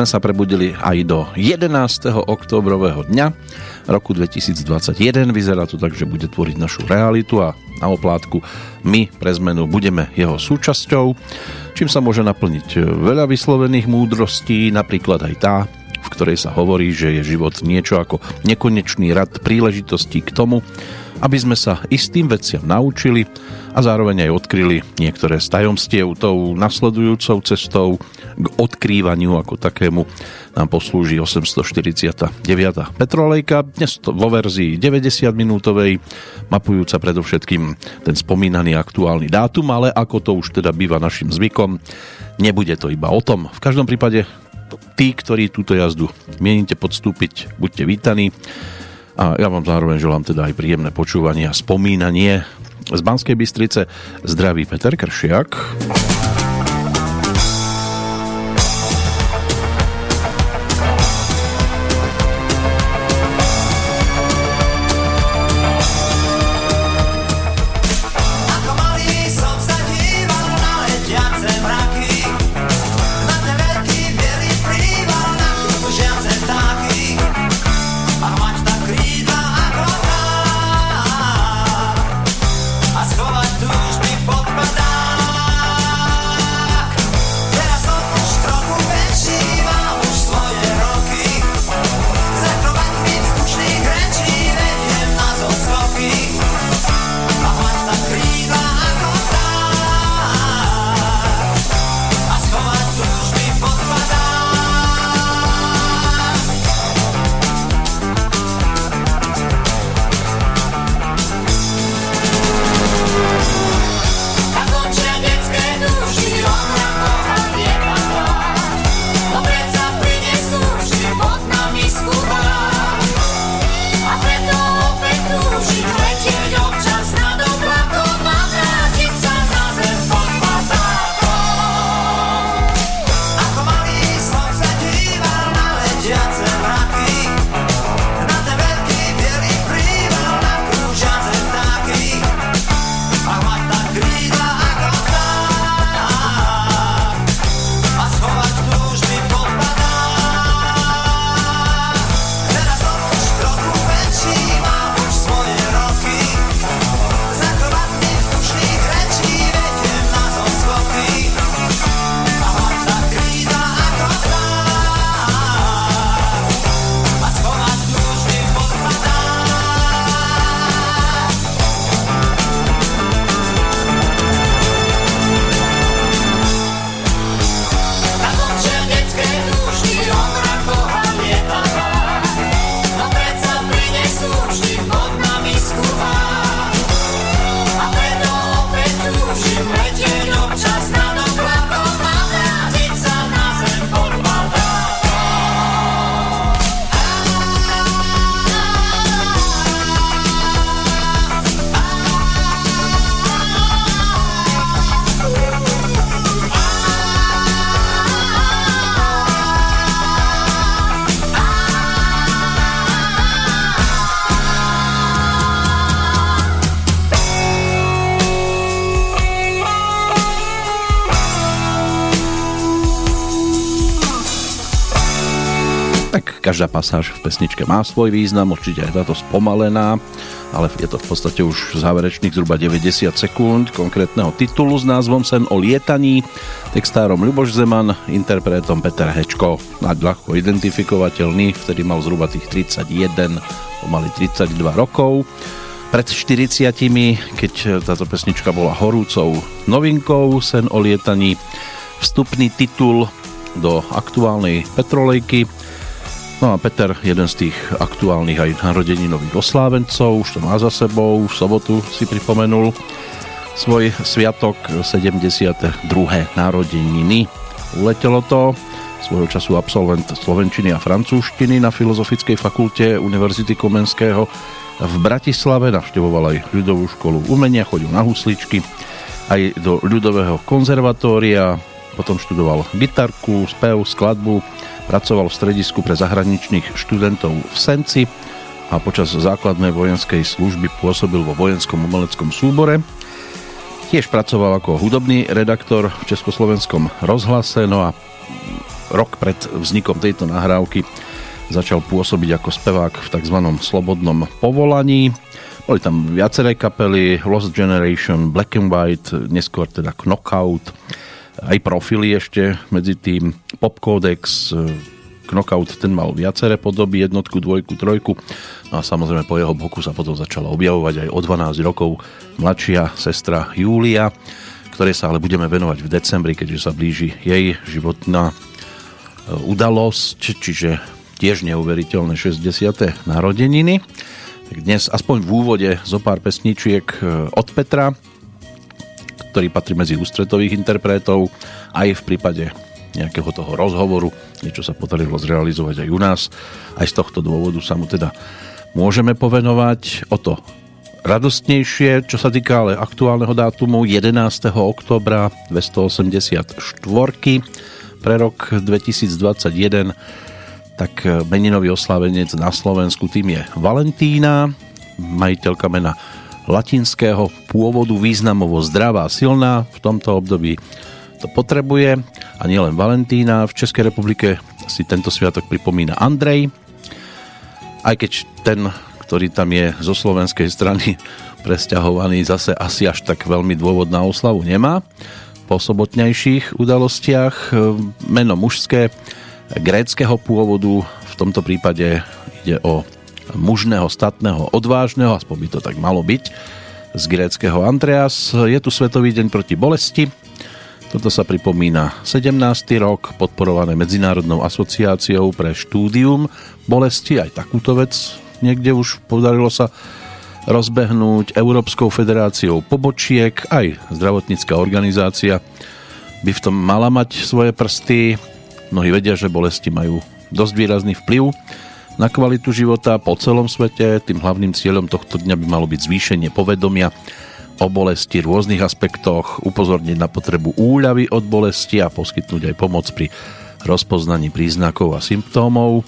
sme sa prebudili aj do 11. oktobrového dňa roku 2021. Vyzerá to tak, že bude tvoriť našu realitu a na oplátku my pre zmenu budeme jeho súčasťou, čím sa môže naplniť veľa vyslovených múdrostí, napríklad aj tá, v ktorej sa hovorí, že je život niečo ako nekonečný rad príležitostí k tomu, aby sme sa istým veciam naučili a zároveň aj odkryli niektoré z tajomstiev tou nasledujúcou cestou k odkrývaniu ako takému nám poslúži 849. Petrolejka, dnes vo verzii 90 minútovej, mapujúca predovšetkým ten spomínaný aktuálny dátum, ale ako to už teda býva našim zvykom, nebude to iba o tom. V každom prípade tí, ktorí túto jazdu mienite podstúpiť, buďte vítaní a ja vám zároveň želám teda aj príjemné počúvanie a spomínanie. Z Banskej Bystrice zdraví Peter Kršiak. Každá pasáž v pesničke má svoj význam, určite aj táto spomalená, ale je to v podstate už záverečných zhruba 90 sekúnd konkrétneho titulu s názvom Sen o lietaní, textárom Ľuboš Zeman, interpretom Peter Hečko, ľahko identifikovateľný, vtedy mal zhruba tých 31, pomaly 32 rokov. Pred 40 keď táto pesnička bola horúcou novinkou Sen o lietaní, vstupný titul do aktuálnej Petrolejky No a Peter, jeden z tých aktuálnych aj narodeninových oslávencov, už to má za sebou, v sobotu si pripomenul svoj sviatok 72. narodeniny. Uletelo to, svojho času absolvent slovenčiny a francúzštiny na Filozofickej fakulte Univerzity Komenského v Bratislave, navštevoval aj ľudovú školu umenia, chodil na husličky, aj do ľudového konzervatória, potom študoval gitarku, spev, skladbu, Pracoval v stredisku pre zahraničných študentov v Senci a počas základnej vojenskej služby pôsobil vo vojenskom umeleckom súbore. Tiež pracoval ako hudobný redaktor v Československom rozhlase, no a rok pred vznikom tejto nahrávky začal pôsobiť ako spevák v tzv. slobodnom povolaní. Boli tam viaceré kapely, Lost Generation, Black and White, neskôr teda Knockout, aj profily ešte medzi tým Pop Codex, Knockout ten mal viaceré podoby, jednotku, dvojku, trojku. No a samozrejme po jeho boku sa potom začala objavovať aj o 12 rokov mladšia sestra Júlia, ktorej sa ale budeme venovať v decembri, keďže sa blíži jej životná e, udalosť, čiže tiež neuveriteľné 60. narodeniny. Tak dnes aspoň v úvode zo pár pesničiek e, od Petra, ktorý patrí medzi ústretových interpretov, aj v prípade nejakého toho rozhovoru. Niečo sa podarilo zrealizovať aj u nás. Aj z tohto dôvodu sa mu teda môžeme povenovať o to radostnejšie, čo sa týka ale aktuálneho dátumu 11. oktobra 284 pre rok 2021 tak meninový oslávenec na Slovensku tým je Valentína, majiteľka mena latinského pôvodu významovo zdravá, silná v tomto období to potrebuje a nielen Valentína. V Českej republike si tento sviatok pripomína Andrej, aj keď ten, ktorý tam je zo slovenskej strany presťahovaný, zase asi až tak veľmi dôvod na oslavu nemá. Po sobotnejších udalostiach meno mužské gréckého pôvodu, v tomto prípade ide o mužného, statného, odvážneho, aspoň by to tak malo byť, z gréckého Andreas. Je tu Svetový deň proti bolesti, toto sa pripomína 17. rok, podporované Medzinárodnou asociáciou pre štúdium bolesti. Aj takúto vec niekde už podarilo sa rozbehnúť Európskou federáciou pobočiek, aj zdravotnícká organizácia by v tom mala mať svoje prsty. Mnohí vedia, že bolesti majú dosť výrazný vplyv na kvalitu života po celom svete. Tým hlavným cieľom tohto dňa by malo byť zvýšenie povedomia o bolesti, rôznych aspektoch, upozorniť na potrebu úľavy od bolesti a poskytnúť aj pomoc pri rozpoznaní príznakov a symptómov,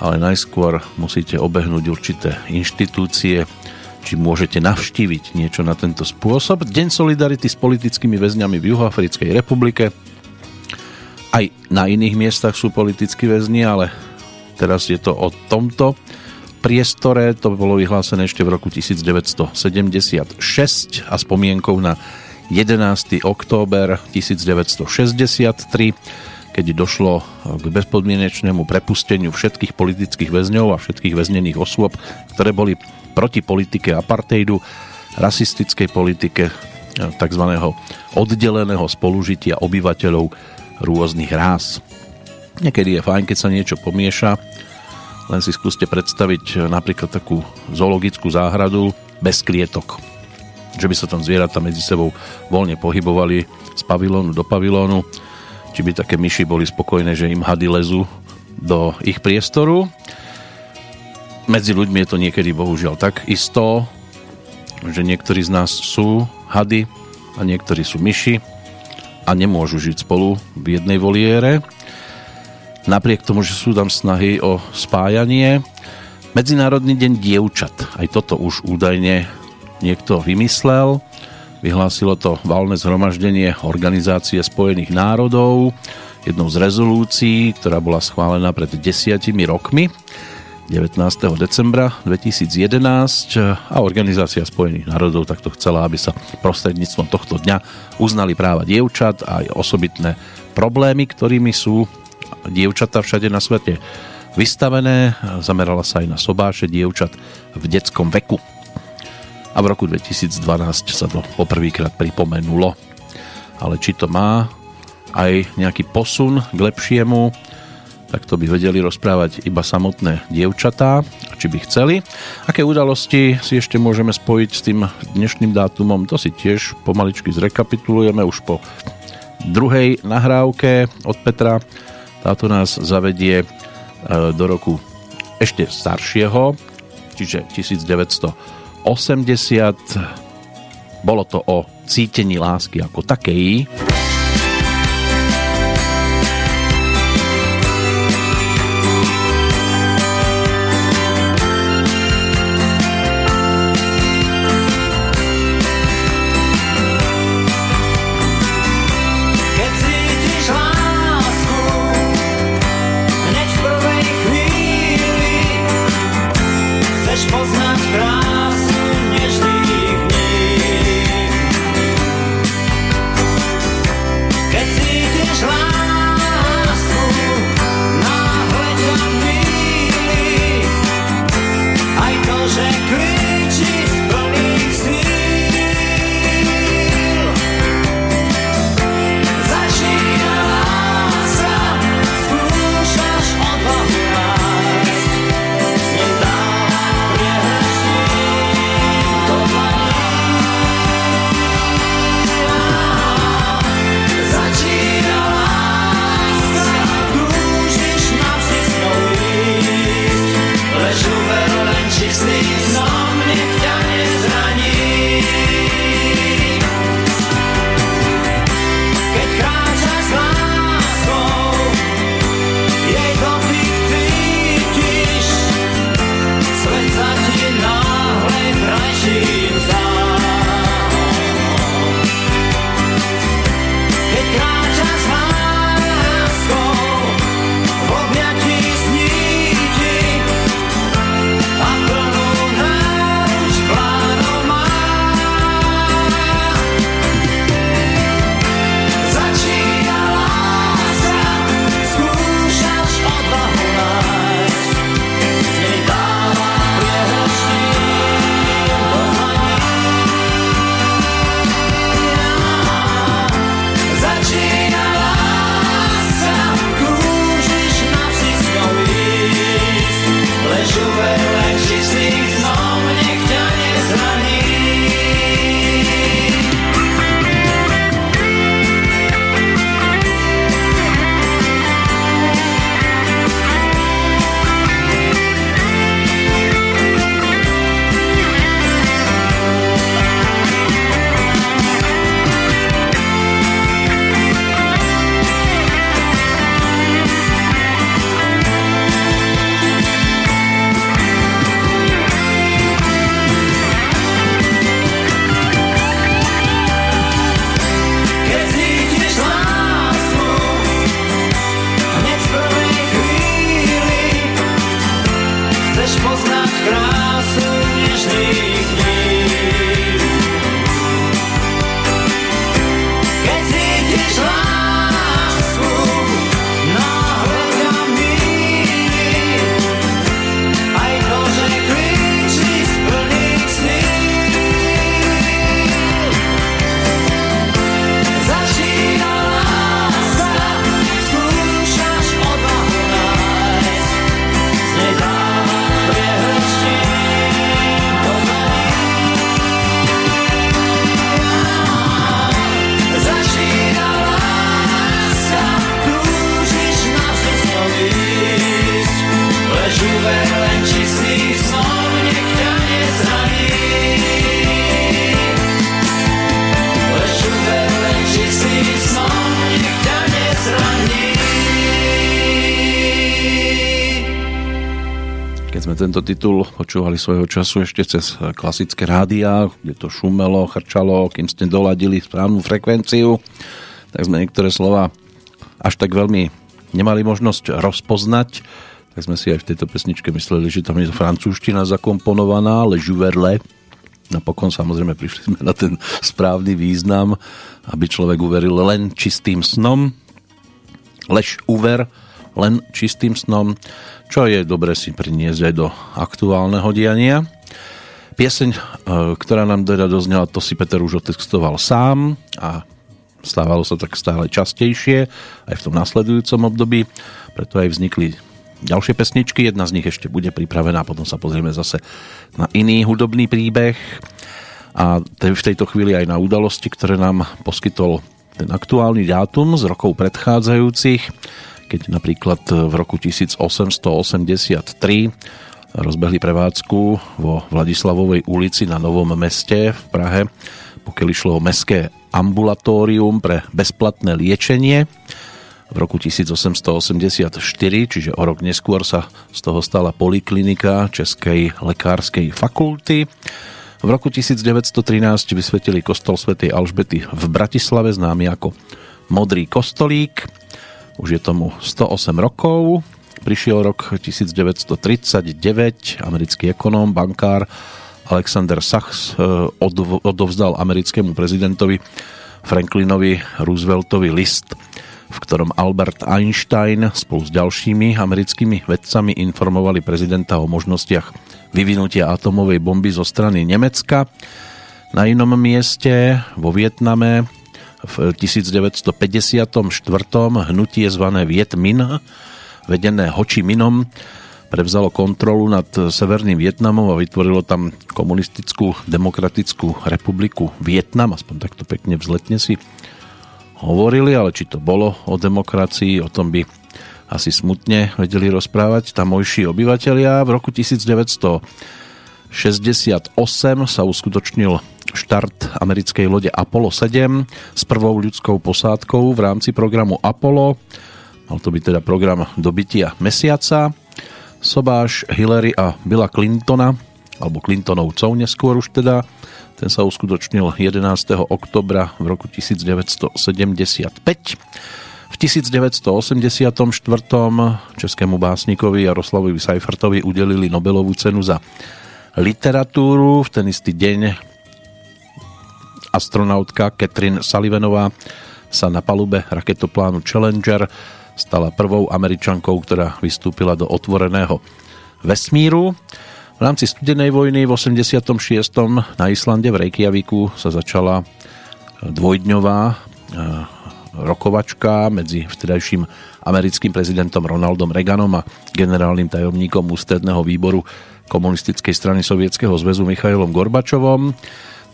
ale najskôr musíte obehnúť určité inštitúcie, či môžete navštíviť niečo na tento spôsob. Deň solidarity s politickými väzňami v Juhoafrickej republike. Aj na iných miestach sú politickí väzni, ale teraz je to o tomto priestore. To bolo vyhlásené ešte v roku 1976 a spomienkou na 11. október 1963, keď došlo k bezpodmienečnému prepusteniu všetkých politických väzňov a všetkých väznených osôb, ktoré boli proti politike apartheidu, rasistickej politike tzv. oddeleného spolužitia obyvateľov rôznych rás. Niekedy je fajn, keď sa niečo pomieša, len si skúste predstaviť eh, napríklad takú zoologickú záhradu bez klietok. Že by sa tam zvieratá medzi sebou voľne pohybovali z pavilónu do pavilónu, či by také myši boli spokojné, že im hady lezú do ich priestoru. Medzi ľuďmi je to niekedy bohužiaľ tak isto, že niektorí z nás sú hady a niektorí sú myši a nemôžu žiť spolu v jednej voliére napriek tomu, že sú tam snahy o spájanie. Medzinárodný deň dievčat, aj toto už údajne niekto vymyslel. Vyhlásilo to valné zhromaždenie Organizácie spojených národov, jednou z rezolúcií, ktorá bola schválená pred desiatimi rokmi. 19. decembra 2011 a Organizácia spojených národov takto chcela, aby sa prostredníctvom tohto dňa uznali práva dievčat a aj osobitné problémy, ktorými sú dievčatá všade na svete vystavené. Zamerala sa aj na sobáše dievčat v detskom veku. A v roku 2012 sa to poprvýkrát pripomenulo. Ale či to má aj nejaký posun k lepšiemu, tak to by vedeli rozprávať iba samotné dievčatá, či by chceli. Aké udalosti si ešte môžeme spojiť s tým dnešným dátumom, to si tiež pomaličky zrekapitulujeme už po druhej nahrávke od Petra táto nás zavedie e, do roku ešte staršieho, čiže 1980. Bolo to o cítení lásky ako takej. Titul počúvali svojho času ešte cez klasické rádia, kde to šumelo, chrčalo, kým ste doladili správnu frekvenciu, tak sme niektoré slova až tak veľmi nemali možnosť rozpoznať, tak sme si aj v tejto pesničke mysleli, že tam je francúzština zakomponovaná, le juverle. Napokon samozrejme prišli sme na ten správny význam, aby človek uveril len čistým snom. Lež uver, len čistým snom čo je dobre si priniesť aj do aktuálneho diania. Pieseň, e, ktorá nám teda doznela, to si Peter už otextoval sám a stávalo sa tak stále častejšie aj v tom nasledujúcom období, preto aj vznikli ďalšie pesničky, jedna z nich ešte bude pripravená, potom sa pozrieme zase na iný hudobný príbeh. A v tejto chvíli aj na udalosti, ktoré nám poskytol ten aktuálny dátum z rokov predchádzajúcich keď napríklad v roku 1883 rozbehli prevádzku vo Vladislavovej ulici na Novom meste v Prahe, pokiaľ išlo o mestské ambulatórium pre bezplatné liečenie. V roku 1884, čiže o rok neskôr sa z toho stala poliklinika Českej lekárskej fakulty. V roku 1913 vysvetili kostol svätej Alžbety v Bratislave, známy ako Modrý kostolík. Už je tomu 108 rokov. Prišiel rok 1939, americký ekonóm, bankár Alexander Sachs eh, odovzdal americkému prezidentovi Franklinovi Rooseveltovi list, v ktorom Albert Einstein spolu s ďalšími americkými vedcami informovali prezidenta o možnostiach vyvinutia atomovej bomby zo strany Nemecka. Na inom mieste vo Vietname v 1954. hnutie zvané Viet Minh, vedené Ho Chi Minom, prevzalo kontrolu nad Severným Vietnamom a vytvorilo tam komunistickú demokratickú republiku Vietnam, aspoň takto pekne vzletne si hovorili, ale či to bolo o demokracii, o tom by asi smutne vedeli rozprávať tamojší obyvateľia. V roku 1968 sa uskutočnil štart americkej lode Apollo 7 s prvou ľudskou posádkou v rámci programu Apollo. Mal to byť teda program dobytia mesiaca. Sobáš Hillary a Billa Clintona, alebo Clintonovcov neskôr už teda, ten sa uskutočnil 11. oktobra v roku 1975. V 1984. českému básnikovi Jaroslavovi Seifertovi udelili Nobelovú cenu za literatúru. V ten istý deň astronautka Catherine Sullivanová sa na palube raketoplánu Challenger stala prvou američankou, ktorá vystúpila do otvoreného vesmíru. V rámci studenej vojny v 86. na Islande v Reykjaviku sa začala dvojdňová eh, rokovačka medzi vtedajším americkým prezidentom Ronaldom Reaganom a generálnym tajomníkom ústredného výboru komunistickej strany Sovietskeho zväzu Michailom Gorbačovom.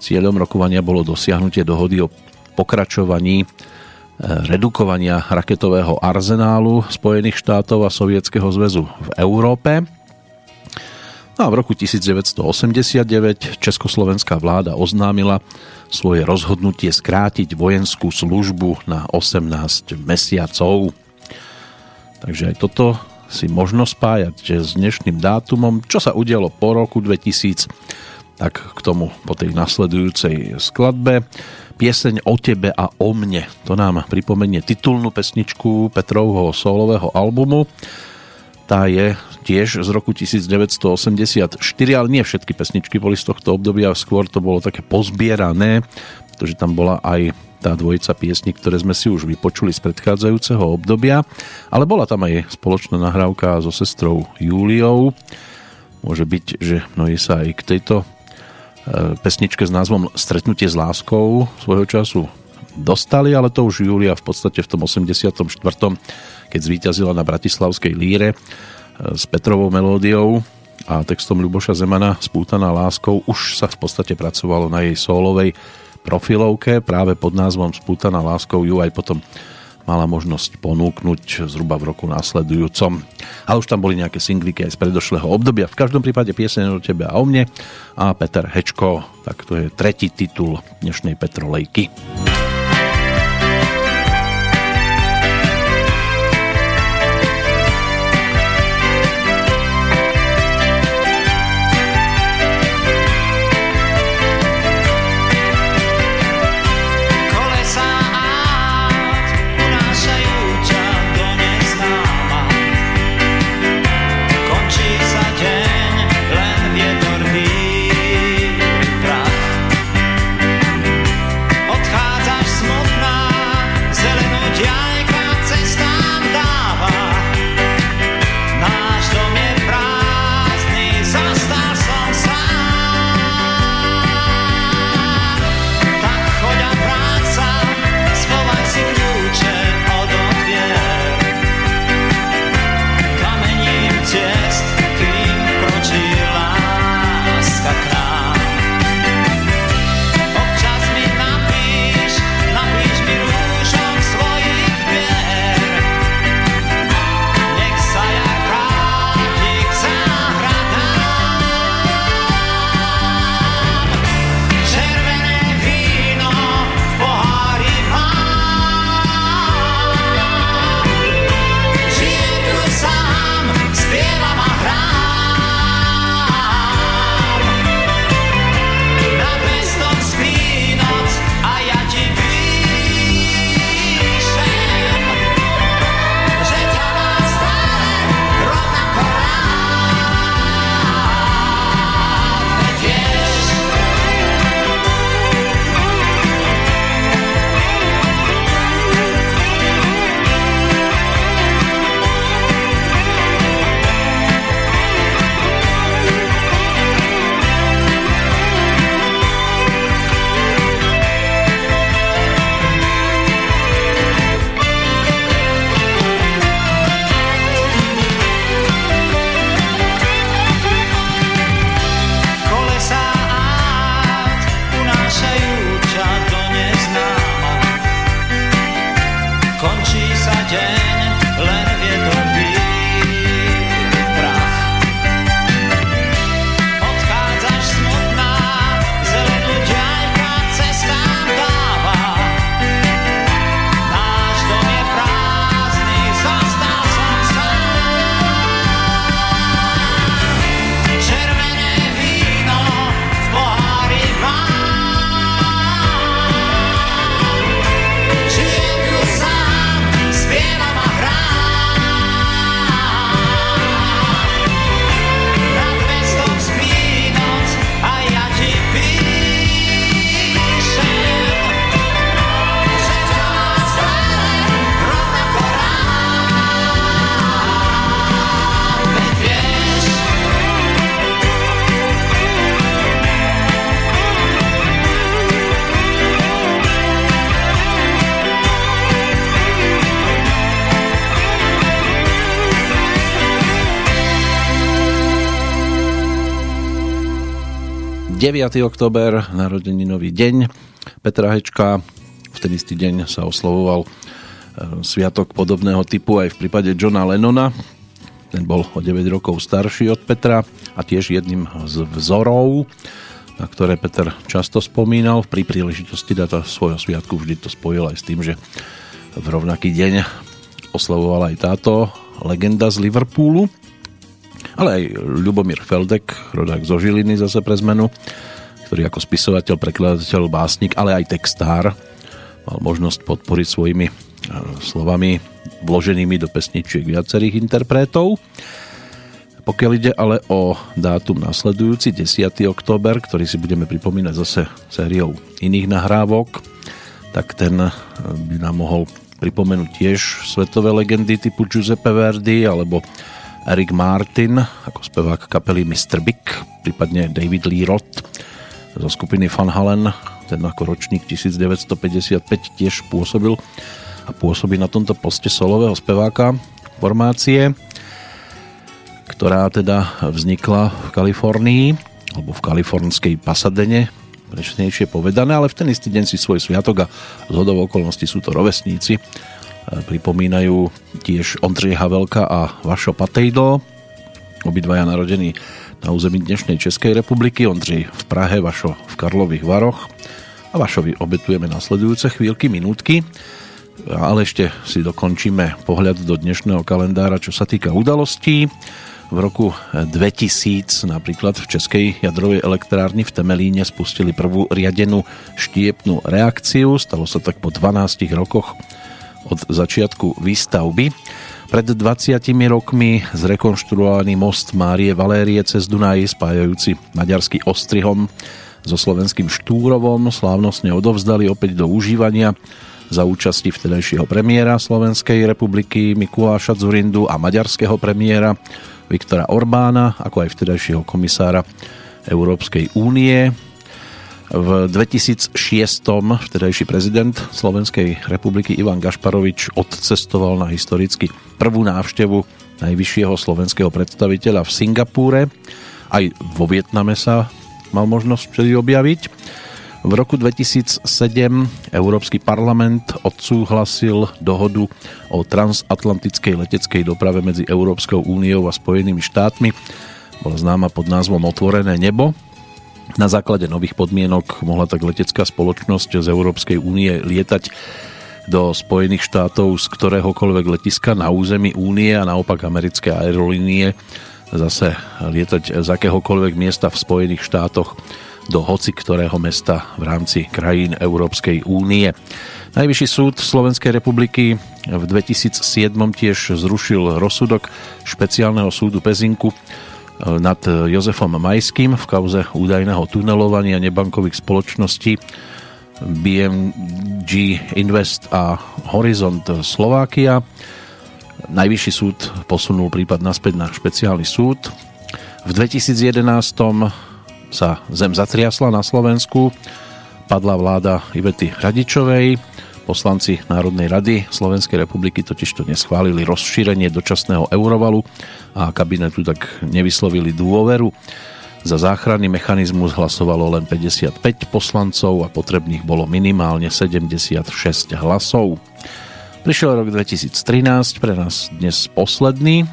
Cieľom rokovania bolo dosiahnutie dohody o pokračovaní e, redukovania raketového arzenálu Spojených štátov a Sovietskeho zväzu v Európe. No a v roku 1989 československá vláda oznámila svoje rozhodnutie skrátiť vojenskú službu na 18 mesiacov. Takže aj toto si možno spájať s dnešným dátumom, čo sa udialo po roku 2000 tak k tomu po tej nasledujúcej skladbe. Pieseň o tebe a o mne. To nám pripomenie titulnú pesničku Petrovho solového albumu. Tá je tiež z roku 1984, ale nie všetky pesničky boli z tohto obdobia, skôr to bolo také pozbierané, pretože tam bola aj tá dvojica piesní, ktoré sme si už vypočuli z predchádzajúceho obdobia, ale bola tam aj spoločná nahrávka so sestrou Júliou. Môže byť, že mnohí sa aj k tejto pesničke s názvom Stretnutie s láskou svojho času dostali, ale to už Julia v podstate v tom 84. keď zvíťazila na Bratislavskej líre e, s Petrovou melódiou a textom Ľuboša Zemana Spútaná láskou už sa v podstate pracovalo na jej solovej profilovke práve pod názvom Spútaná láskou ju aj potom mala možnosť ponúknuť zhruba v roku následujúcom. Ale už tam boli nejaké singliky aj z predošlého obdobia. V každom prípade pieseň o tebe a o mne a Peter Hečko, tak to je tretí titul dnešnej Petrolejky. Október, narodeninový deň Petra Hečka. V ten istý deň sa oslovoval e, sviatok podobného typu aj v prípade Johna Lennona. Ten bol o 9 rokov starší od Petra a tiež jedným z vzorov, na ktoré Peter často spomínal. Pri príležitosti data svojho sviatku vždy to spojil aj s tým, že v rovnaký deň oslavovala aj táto legenda z Liverpoolu ale aj Ľubomír Feldek, rodák zo Žiliny zase pre zmenu, ktorý ako spisovateľ, prekladateľ, básnik, ale aj textár mal možnosť podporiť svojimi e, slovami vloženými do pesničiek viacerých interpretov. Pokiaľ ide ale o dátum nasledujúci, 10. október, ktorý si budeme pripomínať zase sériou iných nahrávok, tak ten e, by nám mohol pripomenúť tiež svetové legendy typu Giuseppe Verdi alebo Eric Martin ako spevák kapely Mr. Big, prípadne David Lee Roth zo skupiny Van Halen, ten ako ročník 1955 tiež pôsobil a pôsobí na tomto poste solového speváka formácie, ktorá teda vznikla v Kalifornii alebo v kalifornskej Pasadene, presnejšie povedané, ale v ten istý deň si svoj sviatok a z hodov okolností sú to rovesníci pripomínajú tiež Ondřej Havelka a Vašo Patejdl, obidvaja narodení na území dnešnej Českej republiky, Ondřej v Prahe, Vašo v Karlových Varoch a Vašovi obetujeme nasledujúce chvíľky, minútky, ale ešte si dokončíme pohľad do dnešného kalendára, čo sa týka udalostí. V roku 2000 napríklad v Českej jadrovej elektrárni v Temelíne spustili prvú riadenú štiepnú reakciu. Stalo sa tak po 12 rokoch od začiatku výstavby. Pred 20 rokmi zrekonštruovaný most Márie Valérie cez Dunaj spájajúci maďarský Ostrihom so slovenským Štúrovom slávnostne odovzdali opäť do užívania za účasti vtedajšieho premiéra Slovenskej republiky Mikuláša Zurindu a maďarského premiéra Viktora Orbána, ako aj vtedajšieho komisára Európskej únie v 2006 vtedajší prezident Slovenskej republiky Ivan Gašparovič odcestoval na historicky prvú návštevu najvyššieho slovenského predstaviteľa v Singapúre. Aj vo Vietname sa mal možnosť vtedy objaviť. V roku 2007 Európsky parlament odsúhlasil dohodu o transatlantickej leteckej doprave medzi Európskou úniou a Spojenými štátmi. Bola známa pod názvom Otvorené nebo na základe nových podmienok mohla tak letecká spoločnosť z Európskej únie lietať do Spojených štátov z ktoréhokoľvek letiska na území únie a naopak americké aerolínie zase lietať z akéhokoľvek miesta v Spojených štátoch do hoci ktorého mesta v rámci krajín Európskej únie. Najvyšší súd Slovenskej republiky v 2007 tiež zrušil rozsudok špeciálneho súdu Pezinku nad Jozefom Majským v kauze údajného tunelovania nebankových spoločností BMG Invest a Horizont Slovakia. Najvyšší súd posunul prípad naspäť na špeciálny súd. V 2011 sa zem zatriasla na Slovensku, padla vláda Ivety Radičovej, Poslanci Národnej rady Slovenskej republiky totiž to neschválili rozšírenie dočasného eurovalu a kabinetu tak nevyslovili dôveru. Za záchranný mechanizmus hlasovalo len 55 poslancov a potrebných bolo minimálne 76 hlasov. Prišiel rok 2013, pre nás dnes posledný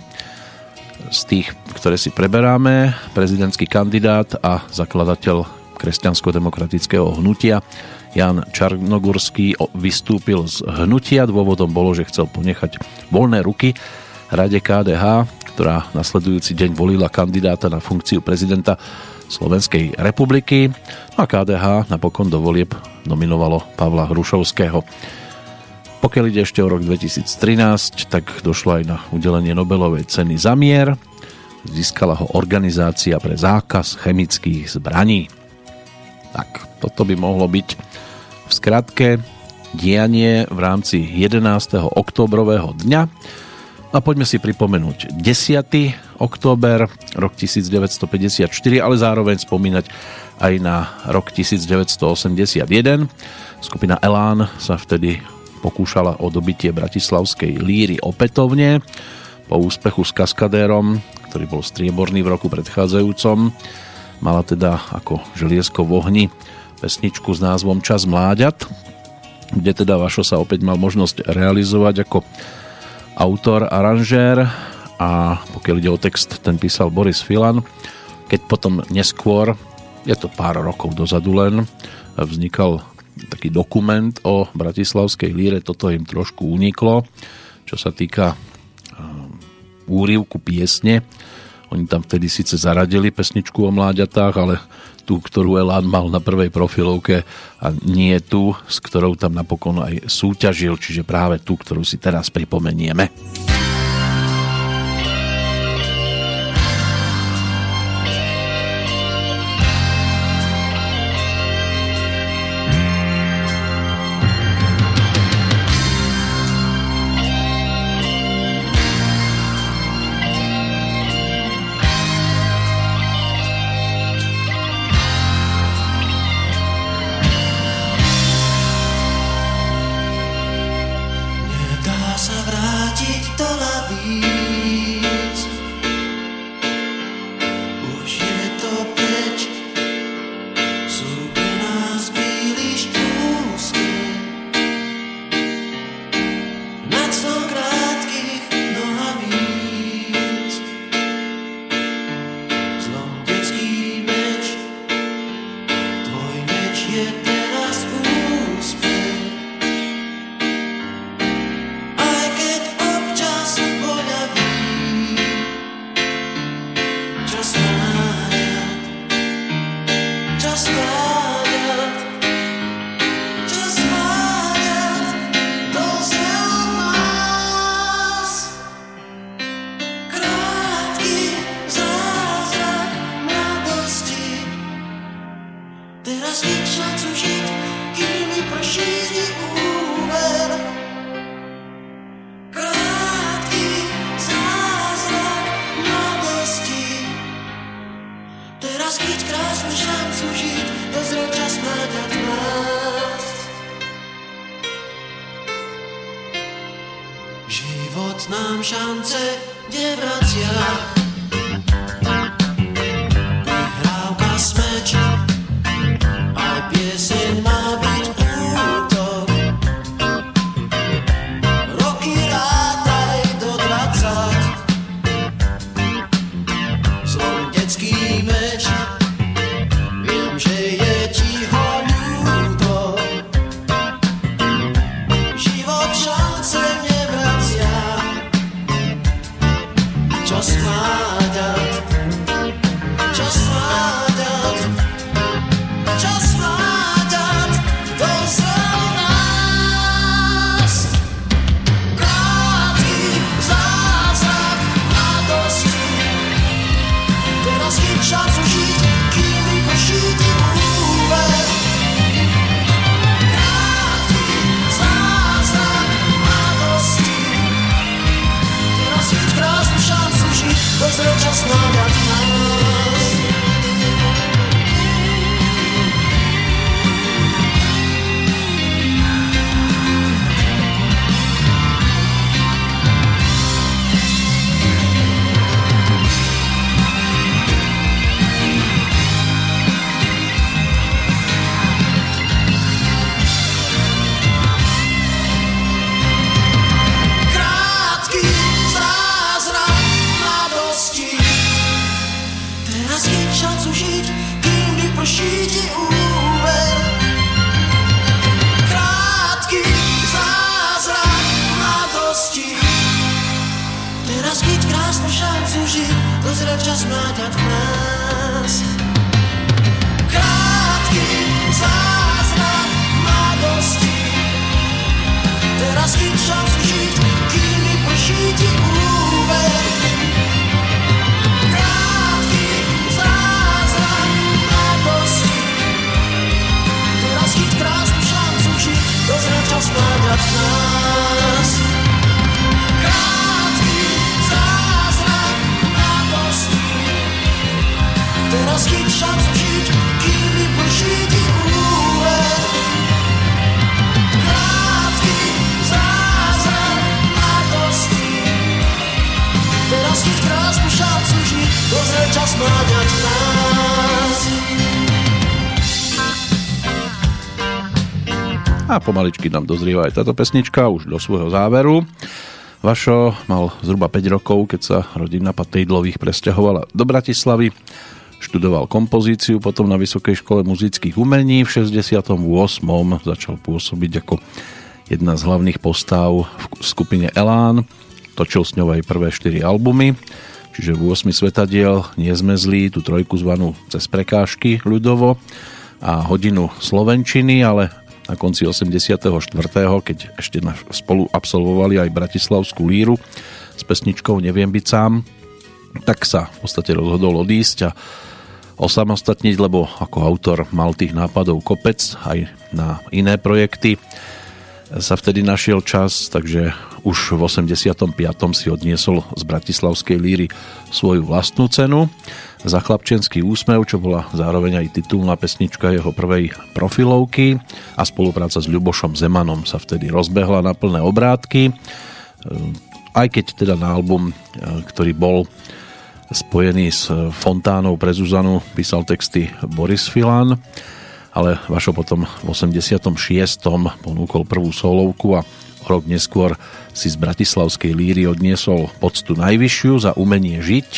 z tých, ktoré si preberáme, prezidentský kandidát a zakladateľ kresťansko-demokratického hnutia Jan Čarnogurský vystúpil z hnutia. Dôvodom bolo, že chcel ponechať voľné ruky Rade KDH, ktorá nasledujúci deň volila kandidáta na funkciu prezidenta Slovenskej republiky. No a KDH napokon do volieb nominovalo Pavla Hrušovského. Pokiaľ ide ešte o rok 2013, tak došlo aj na udelenie Nobelovej ceny za mier. Získala ho Organizácia pre zákaz chemických zbraní. Tak, toto by mohlo byť v skratke dianie v rámci 11. oktobrového dňa. A poďme si pripomenúť 10. október, rok 1954, ale zároveň spomínať aj na rok 1981. Skupina Elán sa vtedy pokúšala o dobitie bratislavskej líry opätovne po úspechu s Kaskadérom, ktorý bol strieborný v roku predchádzajúcom mala teda ako želiesko v ohni pesničku s názvom Čas mláďat, kde teda Vašo sa opäť mal možnosť realizovať ako autor, aranžér a pokiaľ ide o text, ten písal Boris Filan. Keď potom neskôr, je to pár rokov dozadu len, vznikal taký dokument o bratislavskej líre, toto im trošku uniklo, čo sa týka um, úrivku piesne. Oni tam vtedy síce zaradili pesničku o mláďatách, ale tú, ktorú Elán mal na prvej profilovke a nie tú, s ktorou tam napokon aj súťažil, čiže práve tú, ktorú si teraz pripomenieme. Pomaličky nám dozrieva aj táto pesnička už do svojho záveru. Vašo mal zhruba 5 rokov, keď sa rodina Patejdlových presťahovala do Bratislavy. Študoval kompozíciu, potom na Vysokej škole muzických umení. V 68. začal pôsobiť ako jedna z hlavných postav v skupine Elán. Točil s ňou aj prvé 4 albumy čiže v 8 svetadiel nie sme zlí, tú trojku zvanú cez prekážky ľudovo a hodinu slovenčiny, ale na konci 84., keď ešte spolu absolvovali aj Bratislavskú líru s pesničkou Neviem byť sám, tak sa v podstate rozhodol odísť a osamostatniť, lebo ako autor mal tých nápadov kopec aj na iné projekty sa vtedy našiel čas, takže už v 85. si odniesol z Bratislavskej líry svoju vlastnú cenu za chlapčenský úsmev, čo bola zároveň aj titulná pesnička jeho prvej profilovky a spolupráca s Ľubošom Zemanom sa vtedy rozbehla na plné obrátky. Aj keď teda na album, ktorý bol spojený s Fontánou pre Zuzanu, písal texty Boris Filan, ale Vašo potom v 86. ponúkol prvú solovku a rok neskôr si z Bratislavskej líry odniesol poctu najvyššiu za umenie žiť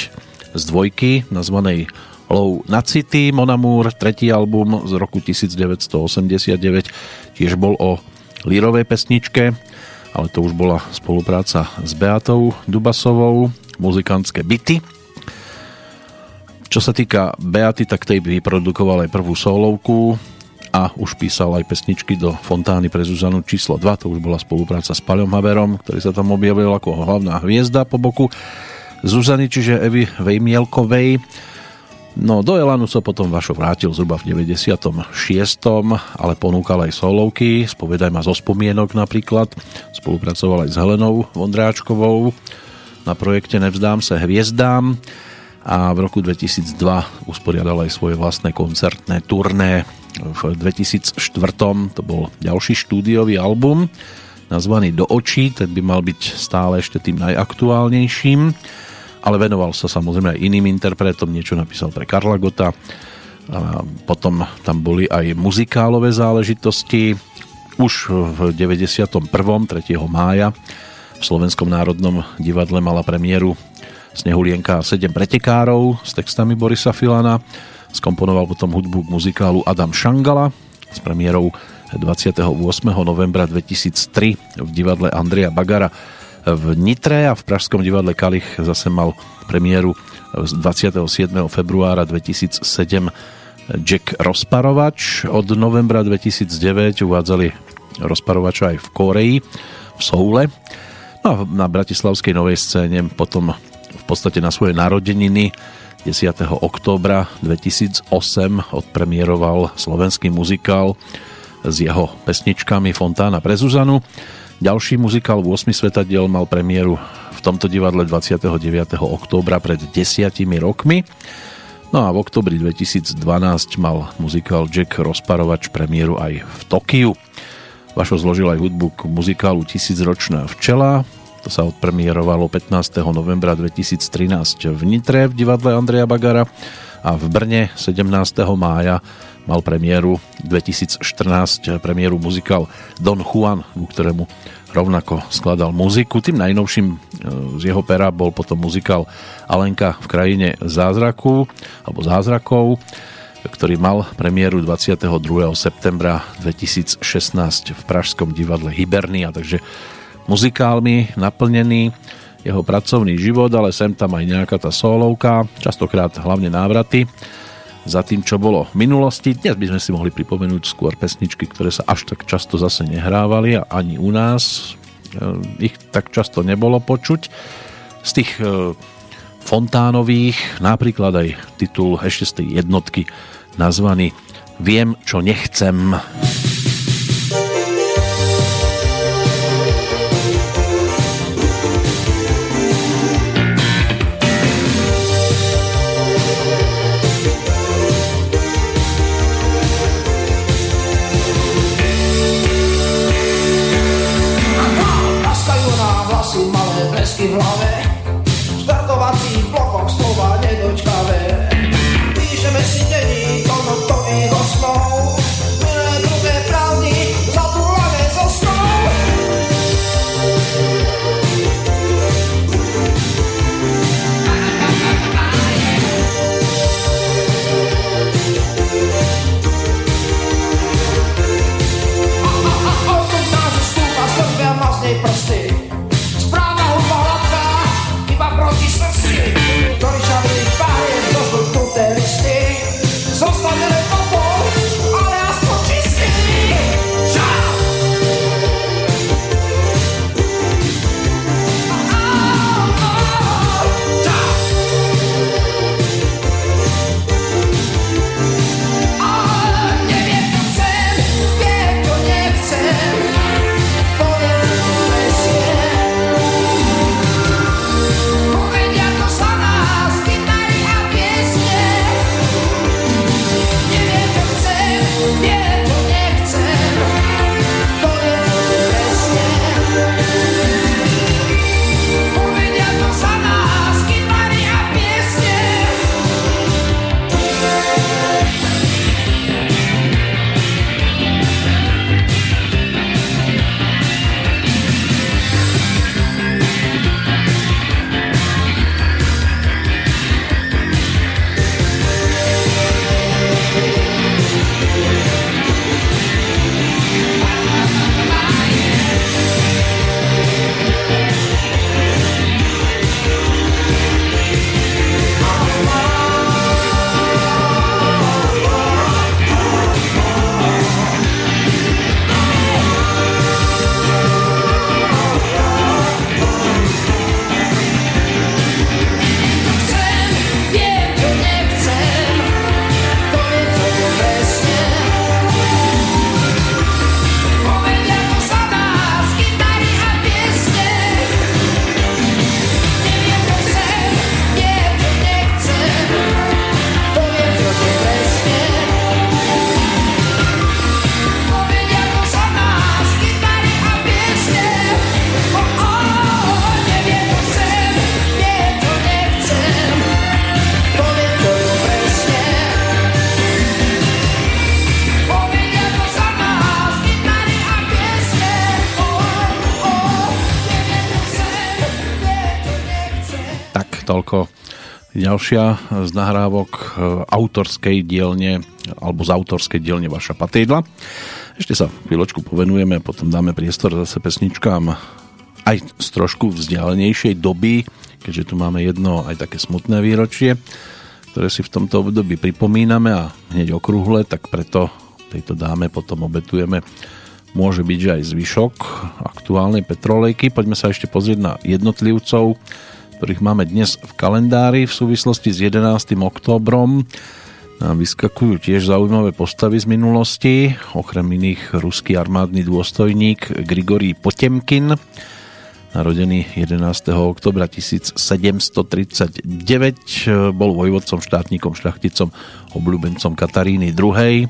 z dvojky nazvanej Low na City, Monamur, tretí album z roku 1989, tiež bol o lírovej pesničke, ale to už bola spolupráca s Beatou Dubasovou, muzikantské byty. Čo sa týka Beaty, tak tej vyprodukoval aj prvú solovku a už písal aj pesničky do Fontány pre Zuzanu číslo 2, to už bola spolupráca s Paľom Haverom, ktorý sa tam objavil ako hlavná hviezda po boku Zuzany, čiže Evy Vejmielkovej. No do Elanu sa potom Vašo vrátil zhruba v 96. ale ponúkal aj solovky, spovedaj ma zo spomienok napríklad. Spolupracoval aj s Helenou Vondráčkovou na projekte Nevzdám sa hviezdám a v roku 2002 usporiadal aj svoje vlastné koncertné turné. V 2004 to bol ďalší štúdiový album nazvaný Do očí, ten by mal byť stále ešte tým najaktuálnejším, ale venoval sa samozrejme aj iným interpretom, niečo napísal pre Karla Gota, a potom tam boli aj muzikálové záležitosti. Už v 91. 3. mája v Slovenskom národnom divadle mala premiéru Snehulienka a 7 pretekárov s textami Borisa Filana. Skomponoval potom hudbu k muzikálu Adam Šangala s premiérou 28. novembra 2003 v divadle Andreja Bagara v Nitre a v Pražskom divadle Kalich zase mal premiéru 27. februára 2007 Jack Rozparovač. Od novembra 2009 uvádzali Rozparovača aj v Koreji, v Soule. No a na bratislavskej novej scéne potom v podstate na svoje narodeniny 10. októbra 2008 odpremieroval slovenský muzikál s jeho pesničkami Fontána pre Zuzanu. Ďalší muzikál v 8 svetadiel mal premiéru v tomto divadle 29. októbra pred desiatimi rokmi. No a v oktobri 2012 mal muzikál Jack Rozparovač premiéru aj v Tokiu. Vašo zložil aj hudbu k muzikálu Tisícročná včela, to sa odpremierovalo 15. novembra 2013 v Nitre v divadle Andreja Bagara a v Brne 17. mája mal premiéru 2014 premiéru muzikál Don Juan, ku ktorému rovnako skladal muziku. Tým najnovším e, z jeho pera bol potom muzikál Alenka v krajine zázraku alebo zázrakov, ktorý mal premiéru 22. septembra 2016 v Pražskom divadle Hibernia, takže muzikálmi naplnený jeho pracovný život, ale sem tam aj nejaká tá solovka, častokrát hlavne návraty za tým, čo bolo v minulosti. Dnes by sme si mohli pripomenúť skôr pesničky, ktoré sa až tak často zase nehrávali a ani u nás e, ich tak často nebolo počuť. Z tých e, fontánových napríklad aj titul ešte z tej jednotky nazvaný Viem, čo nechcem. Viem, čo nechcem. Ďalšia z nahrávok e, autorskej dielne alebo z autorskej dielne Vaša Patejdla. Ešte sa chvíľočku povenujeme, potom dáme priestor zase pesničkám aj z trošku vzdialenejšej doby, keďže tu máme jedno aj také smutné výročie, ktoré si v tomto období pripomíname a hneď okrúhle, tak preto tejto dáme potom obetujeme môže byť, že aj zvyšok aktuálnej petrolejky. Poďme sa ešte pozrieť na jednotlivcov, ktorých máme dnes v kalendári v súvislosti s 11. októbrom. Nám vyskakujú tiež zaujímavé postavy z minulosti, okrem iných ruský armádny dôstojník Grigory Potemkin, narodený 11. oktobra 1739, bol vojvodcom, štátnikom, šľachticom, obľúbencom Kataríny II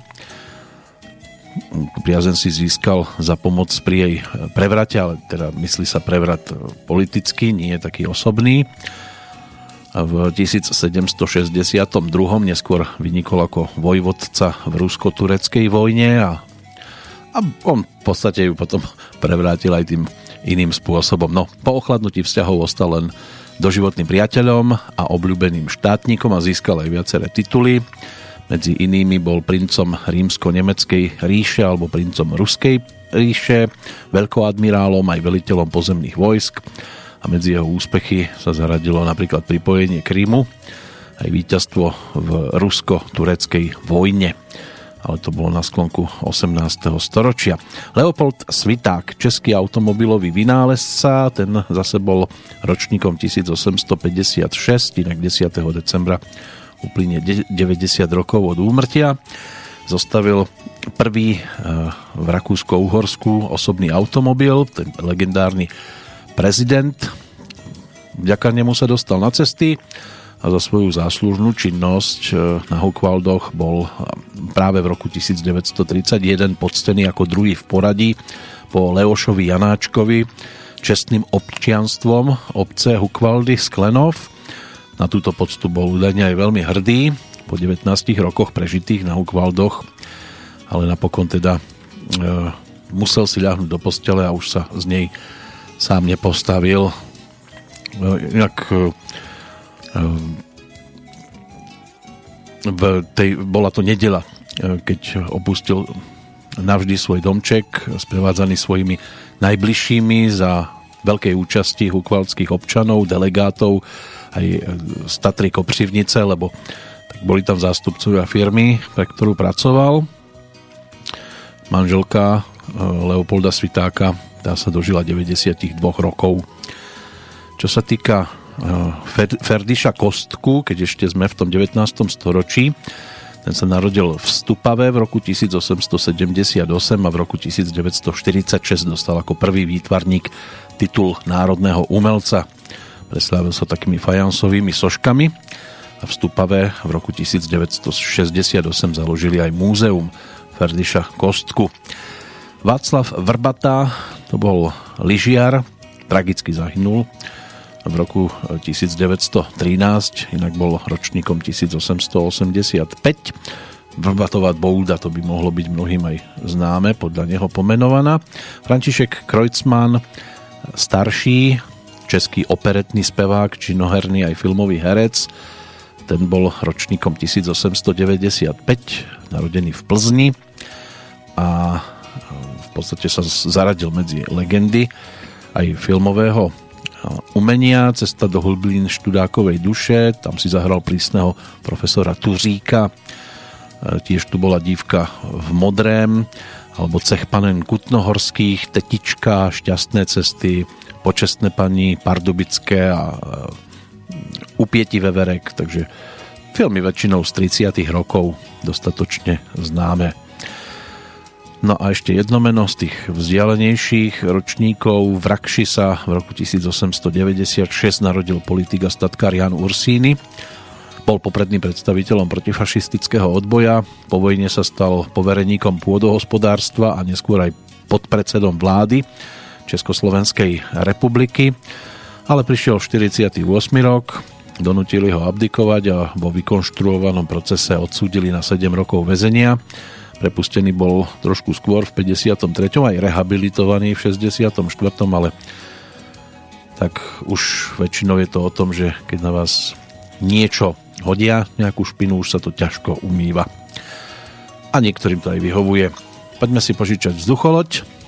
priazen si získal za pomoc pri jej prevrate, ale teda myslí sa prevrat politicky, nie je taký osobný. V 1762. neskôr vynikol ako vojvodca v rusko-tureckej vojne a, a on v podstate ju potom prevrátil aj tým iným spôsobom. No, po ochladnutí vzťahov ostal len doživotným priateľom a obľúbeným štátnikom a získal aj viaceré tituly. Medzi inými bol princom rímsko-nemeckej ríše alebo princom ruskej ríše, veľkoadmirálom aj veliteľom pozemných vojsk a medzi jeho úspechy sa zaradilo napríklad pripojenie Krímu aj víťazstvo v rusko-tureckej vojne ale to bolo na sklonku 18. storočia. Leopold Sviták, český automobilový vynálezca, ten zase bol ročníkom 1856, inak 10. decembra uplynie 90 rokov od úmrtia. Zostavil prvý eh, v Rakúsko-Uhorsku osobný automobil, ten legendárny prezident. Vďaka nemu sa dostal na cesty a za svoju záslužnú činnosť eh, na Hukvaldoch bol eh, práve v roku 1931 poctený ako druhý v poradí po Leošovi Janáčkovi čestným občianstvom obce Hukvaldy Sklenov na túto poctu bol údajne aj veľmi hrdý po 19 rokoch prežitých na Hukvaldoch, ale napokon teda e, musel si ľahnuť do postele a už sa z nej sám nepostavil. E, inak e, v tej, bola to nedela, e, keď opustil navždy svoj domček, sprevádzaný svojimi najbližšími za veľkej účasti hukvaldských občanov, delegátov aj z Tatry Kopřivnice, lebo tak boli tam zástupcovia firmy, pre ktorú pracoval. Manželka e, Leopolda Svitáka, tá sa dožila 92 rokov. Čo sa týka e, Ferdiša Kostku, keď ešte sme v tom 19. storočí, ten sa narodil v Stupave v roku 1878 a v roku 1946 dostal ako prvý výtvarník titul národného umelca. Preslávil sa takými fajansovými soškami a v Stupave v roku 1968 založili aj múzeum Ferdiša Kostku. Václav Vrbata, to bol lyžiar, tragicky zahynul v roku 1913, inak bol ročníkom 1885. Vrbatová bouda, to by mohlo byť mnohým aj známe, podľa neho pomenovaná. František Kreutzmann, starší, český operetný spevák, činoherný aj filmový herec. Ten bol ročníkom 1895, narodený v Plzni. A v podstate sa zaradil medzi legendy aj filmového umenia, cesta do hlblín študákovej duše, tam si zahral prísneho profesora Tuříka, tiež tu bola dívka v modrém, alebo cech panen Kutnohorských, Tetička, Šťastné cesty, počestné paní Pardubické a Upieti Veverek, takže filmy väčšinou z 30 rokov dostatočne známe. No a ešte jedno meno z tých vzdialenejších ročníkov. V Rakši sa v roku 1896 narodil politik a statkár Jan Ursíny. Bol popredným predstaviteľom protifašistického odboja. Po vojne sa stal povereníkom pôdohospodárstva a neskôr aj podpredsedom vlády Československej republiky, ale prišiel 48. rok, donutili ho abdikovať a vo vykonštruovanom procese odsúdili na 7 rokov väzenia. Prepustený bol trošku skôr v 53. aj rehabilitovaný v 64. ale tak už väčšinou je to o tom, že keď na vás niečo hodia, nejakú špinu, už sa to ťažko umýva. A niektorým to aj vyhovuje. Poďme si požičať vzducholoď.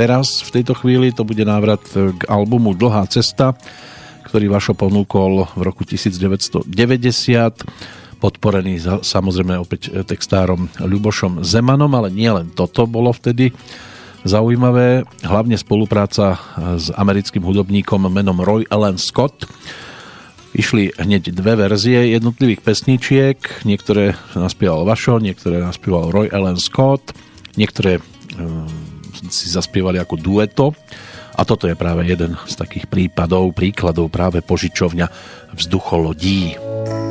Teraz, v tejto chvíli, to bude návrat k albumu Dlhá cesta, ktorý Vašo ponúkol v roku 1990 podporený samozrejme opäť textárom Ľubošom Zemanom, ale nie len toto bolo vtedy zaujímavé, hlavne spolupráca s americkým hudobníkom menom Roy Allen Scott. Išli hneď dve verzie jednotlivých pesničiek, niektoré naspieval Vašo, niektoré naspieval Roy Allen Scott, niektoré si zaspievali ako dueto a toto je práve jeden z takých prípadov, príkladov práve požičovňa vzducholodí. lodí.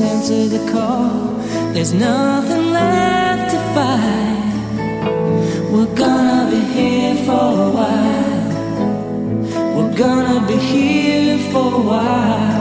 answer the call. There's nothing left to fight. We're gonna be here for a while. We're gonna be here for a while.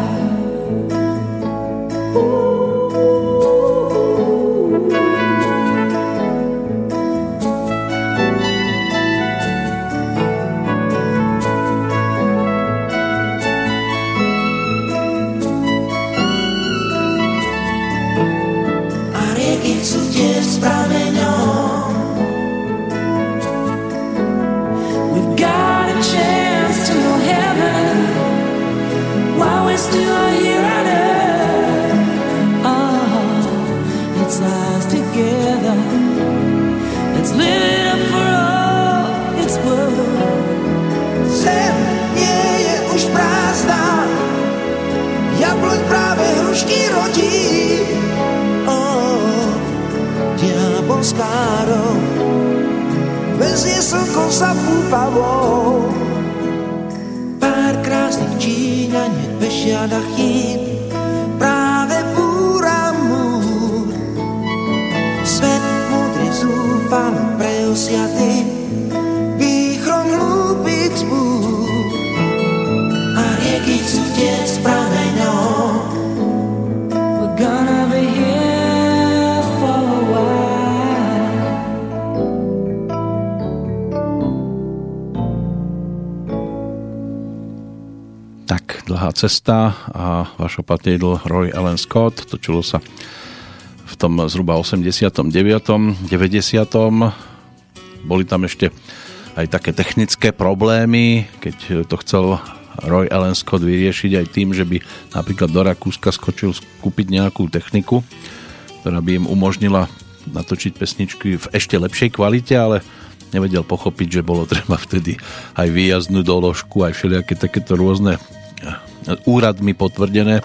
Cesta a vaša patriedl Roy Allen Scott. Točilo sa v tom zhruba 89. 90. Boli tam ešte aj také technické problémy, keď to chcel Roy Allen Scott vyriešiť aj tým, že by napríklad do Rakúska skočil skúpiť nejakú techniku, ktorá by im umožnila natočiť pesničky v ešte lepšej kvalite, ale nevedel pochopiť, že bolo treba vtedy aj výjazdnú doložku, aj všelijaké takéto rôzne úradmi potvrdené e,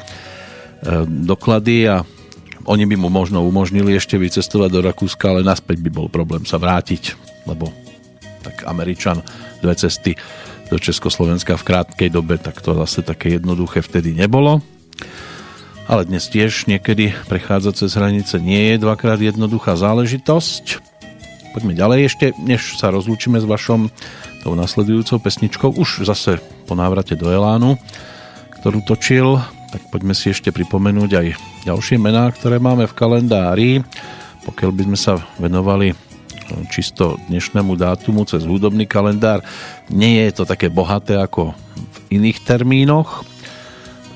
doklady a oni by mu možno umožnili ešte vycestovať do Rakúska, ale naspäť by bol problém sa vrátiť, lebo tak Američan dve cesty do Československa v krátkej dobe, tak to zase také jednoduché vtedy nebolo. Ale dnes tiež niekedy prechádzať cez hranice nie je dvakrát jednoduchá záležitosť. Poďme ďalej ešte, než sa rozlúčime s vašom tou nasledujúcou pesničkou, už zase po návrate do Elánu, ktorú točil, tak poďme si ešte pripomenúť aj ďalšie mená, ktoré máme v kalendári. Pokiaľ by sme sa venovali čisto dnešnému dátumu cez hudobný kalendár. Nie je to také bohaté ako v iných termínoch,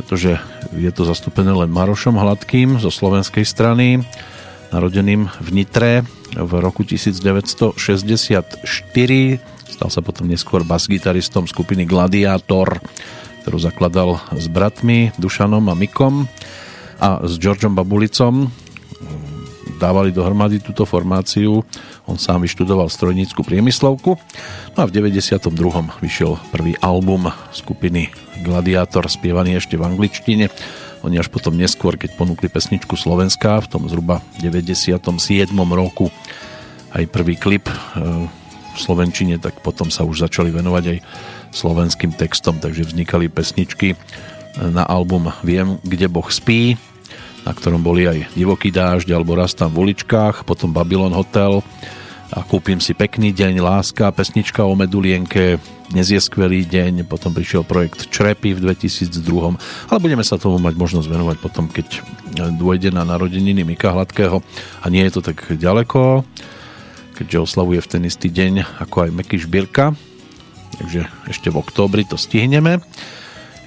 pretože je to zastúpené len Marošom Hladkým zo slovenskej strany, narodeným v Nitre v roku 1964. Stal sa potom neskôr bas-gitaristom skupiny Gladiátor, ktorú zakladal s bratmi Dušanom a Mikom a s Georgeom Babulicom dávali dohromady túto formáciu. On sám vyštudoval strojnícku priemyslovku. No a v 92. vyšiel prvý album skupiny Gladiator, spievaný ešte v angličtine. Oni až potom neskôr, keď ponúkli pesničku Slovenska v tom zhruba 97. roku aj prvý klip e, v Slovenčine, tak potom sa už začali venovať aj slovenským textom, takže vznikali pesničky na album Viem, kde Boh spí, na ktorom boli aj Divoký dážď alebo Raz tam v uličkách, potom Babylon Hotel a Kúpim si pekný deň, Láska, pesnička o Medulienke, Dnes je skvelý deň, potom prišiel projekt Črepy v 2002, ale budeme sa tomu mať možnosť venovať potom, keď dôjde na narodeniny Mika Hladkého. A nie je to tak ďaleko, keďže oslavuje v ten istý deň ako aj Meky Šbírka, takže ešte v októbri to stihneme.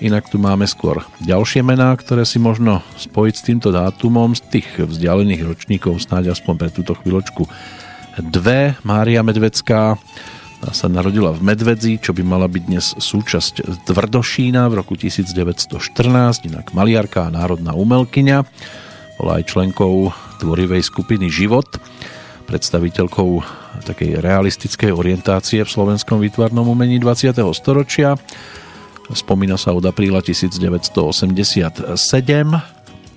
Inak tu máme skôr ďalšie mená, ktoré si možno spojiť s týmto dátumom z tých vzdialených ročníkov, snáď aspoň pre túto chvíľočku dve. Mária Medvecká sa narodila v Medvedzi, čo by mala byť dnes súčasť Tvrdošína v roku 1914, inak maliarka a národná umelkyňa. Bola aj členkou tvorivej skupiny Život, predstaviteľkou takej realistickej orientácie v slovenskom výtvarnom umení 20. storočia Spomína sa od apríla 1987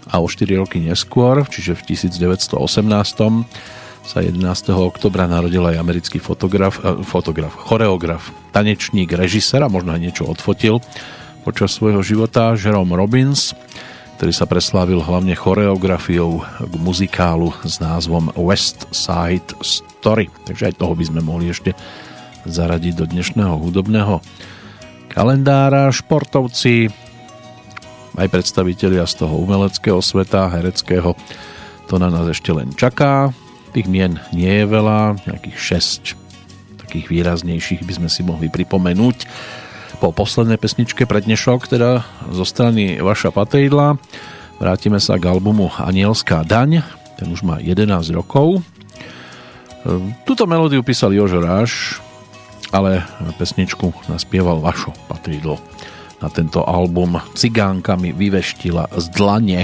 a o 4 roky neskôr, čiže v 1918 sa 11. oktobra narodil aj americký fotograf, eh, fotograf, choreograf, tanečník, režisér a možno aj niečo odfotil počas svojho života Jerome Robbins, ktorý sa preslávil hlavne choreografiou k muzikálu s názvom West Side Story. Takže aj toho by sme mohli ešte zaradiť do dnešného hudobného kalendára, športovci, aj predstavitelia z toho umeleckého sveta, hereckého, to na nás ešte len čaká. Tých mien nie je veľa, nejakých 6 takých výraznejších by sme si mohli pripomenúť. Po poslednej pesničke pre dnešok, teda zo strany Vaša Patejdla, vrátime sa k albumu Anielská daň, ten už má 11 rokov. Tuto melódiu písal Jožo Ráš, ale pesničku naspieval Vašo Patrídlo na tento album Cigánka mi vyveštila z dlane.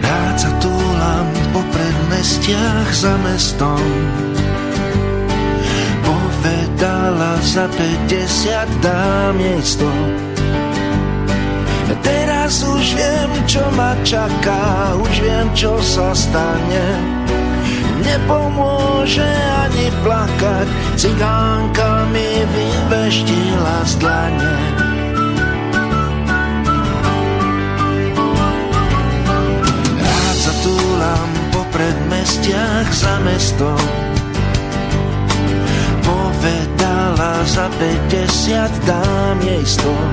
Rád sa túlam po predmestiach za mestom Povedala za 50 dám jej stop Teraz už viem, čo ma čaká, už viem, čo sa stane. Nepomôže ani plakať, cigánka mi vyveštila z dlane. Rád sa túlam po predmestiach za mestom, povedala za 50 dám jej stop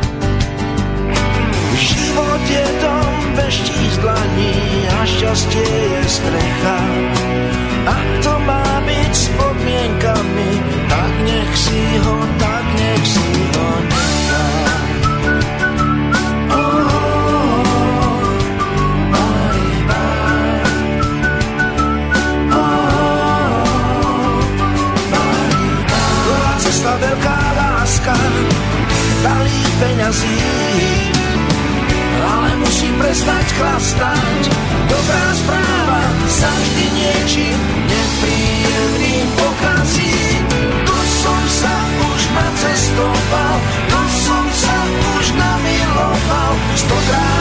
Život je dom veští z dlaní a šťastie je strecha. Ak to má byť s podmienkami, tak nech si ho, tak nech si ho nechá. veľká láska, dalí peňazí, ale musím prestať chlastať. Dobrá správa sa vždy niečím nepríjemným pokazí. Tu som sa už nacestoval, tu som sa už namiloval, stokrát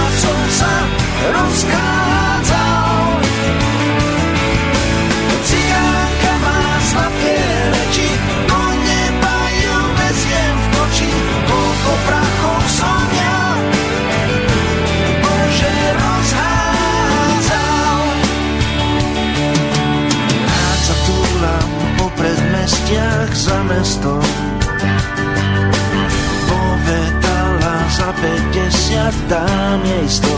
mesto. Povedala za 50 dám jej sto.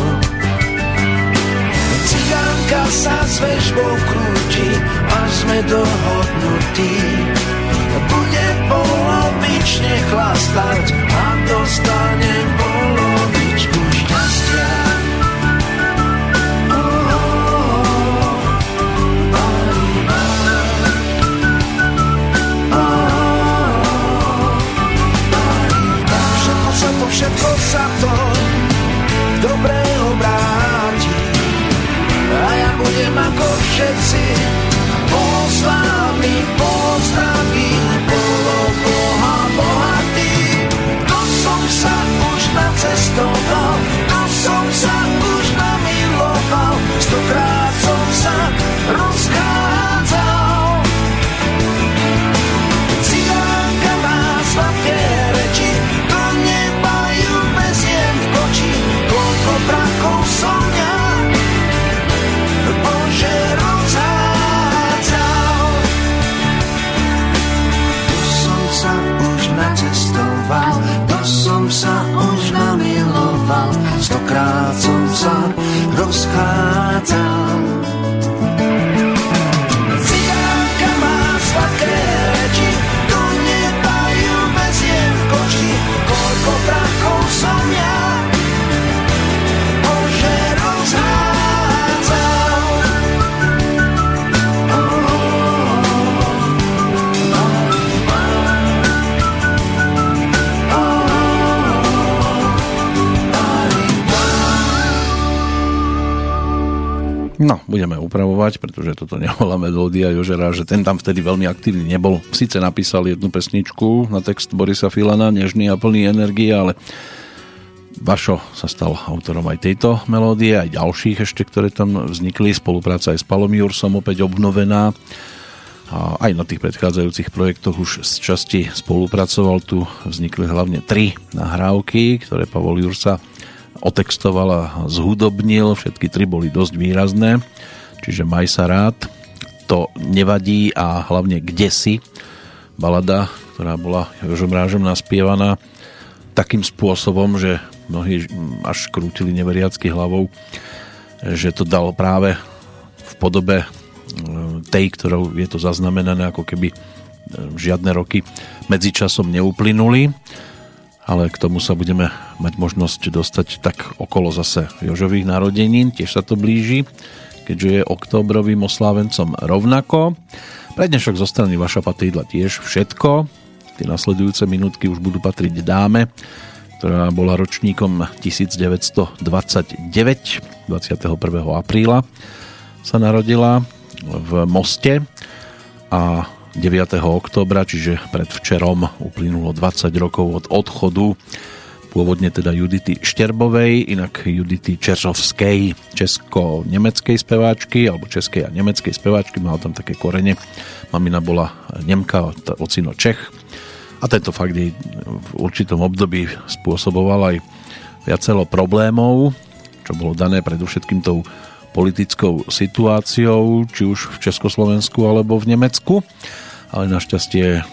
Cigánka sa s vežbou krúti a sme dohodnutí. Bude polovične chlastať a dostane polovičku sa to dobrého vráti a ja budem ako všetci už nacestoval, to som sa už namiloval, stokrát som sa rozchádzal. Budeme upravovať, pretože toto nebola melódia Jožera, že ten tam vtedy veľmi aktívny nebol. Sice napísal jednu pesničku na text Borisa Filana, nežný a plný energie, ale Vašo sa stal autorom aj tejto melódie, aj ďalších ešte, ktoré tam vznikli. Spolupráca aj s Palom Jursom opäť obnovená. A aj na tých predchádzajúcich projektoch už z časti spolupracoval. Tu vznikli hlavne tri nahrávky, ktoré Pavol Jursa otextoval a zhudobnil. Všetky tri boli dosť výrazné. Čiže Maj sa rád, To nevadí a hlavne Kde si, balada, ktorá bola Jožom Rážom naspievaná takým spôsobom, že mnohí až krútili neveriacky hlavou, že to dal práve v podobe tej, ktorou je to zaznamenané, ako keby žiadne roky medzičasom neuplynuli, ale k tomu sa budeme mať možnosť dostať tak okolo zase Jožových narodenín, tiež sa to blíži, keďže je októbrovým oslávencom rovnako. Pre dnešok zo strany Vaša Patrídla tiež všetko. Tie nasledujúce minútky už budú patriť dáme, ktorá bola ročníkom 1929, 21. apríla sa narodila v Moste a 9. októbra, čiže predvčerom uplynulo 20 rokov od odchodu pôvodne teda Judity Šterbovej, inak Judity Čeřovskej, česko-nemeckej speváčky, alebo českej a nemeckej speváčky, mala tam také korene. Mamina bola Nemka, ocino Čech a tento fakt jej v určitom období spôsoboval aj viacelo problémov, čo bolo dané predovšetkým tou politickou situáciou, či už v Československu alebo v Nemecku, ale našťastie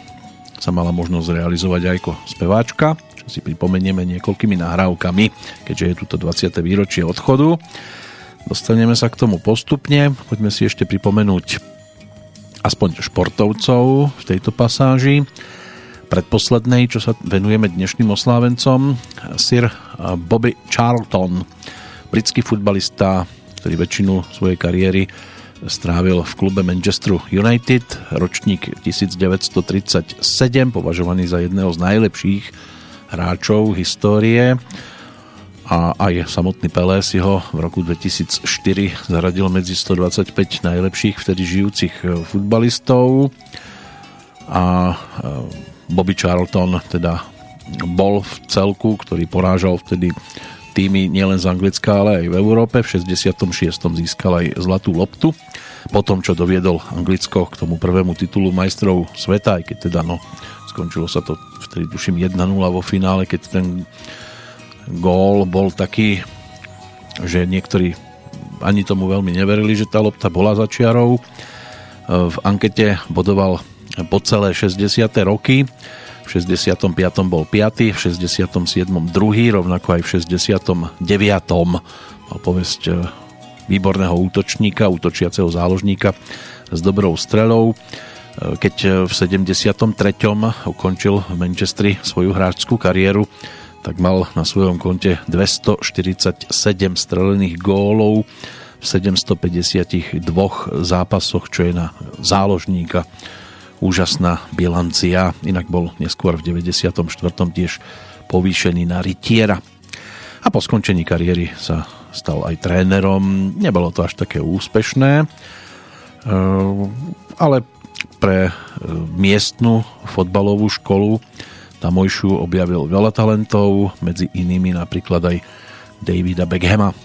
sa mala možnosť realizovať aj ako speváčka, čo si pripomenieme niekoľkými nahrávkami, keďže je tuto 20. výročie odchodu. Dostaneme sa k tomu postupne, poďme si ešte pripomenúť aspoň športovcov v tejto pasáži predposlednej, čo sa venujeme dnešným oslávencom. Sir Bobby Charlton, britský futbalista, ktorý väčšinu svojej kariéry strávil v klube Manchester United, ročník 1937, považovaný za jedného z najlepších hráčov histórie. A aj samotný Pelé si ho v roku 2004 zaradil medzi 125 najlepších vtedy žijúcich futbalistov. A Bobby Charlton teda bol v celku, ktorý porážal vtedy týmy nielen z Anglicka, ale aj v Európe. V 66. získal aj zlatú loptu. Po tom, čo doviedol Anglicko k tomu prvému titulu majstrov sveta, aj keď teda no, skončilo sa to vtedy tuším 1-0 vo finále, keď ten gól bol taký, že niektorí ani tomu veľmi neverili, že tá lopta bola za čiarou. V ankete bodoval po celé 60. roky. V 65. bol 5., v 67. druhý, rovnako aj v 69. mal povesť e, výborného útočníka, útočiaceho záložníka s dobrou strelou. E, keď v 73. ukončil v Manchestri svoju hráčskú kariéru, tak mal na svojom konte 247 strelených gólov v 752 zápasoch, čo je na záložníka úžasná bilancia. Inak bol neskôr v 94. tiež povýšený na rytiera. A po skončení kariéry sa stal aj trénerom. Nebolo to až také úspešné, eh, ale pre eh, miestnu fotbalovú školu Tamojšiu objavil veľa talentov, medzi inými napríklad aj Davida Beckhama.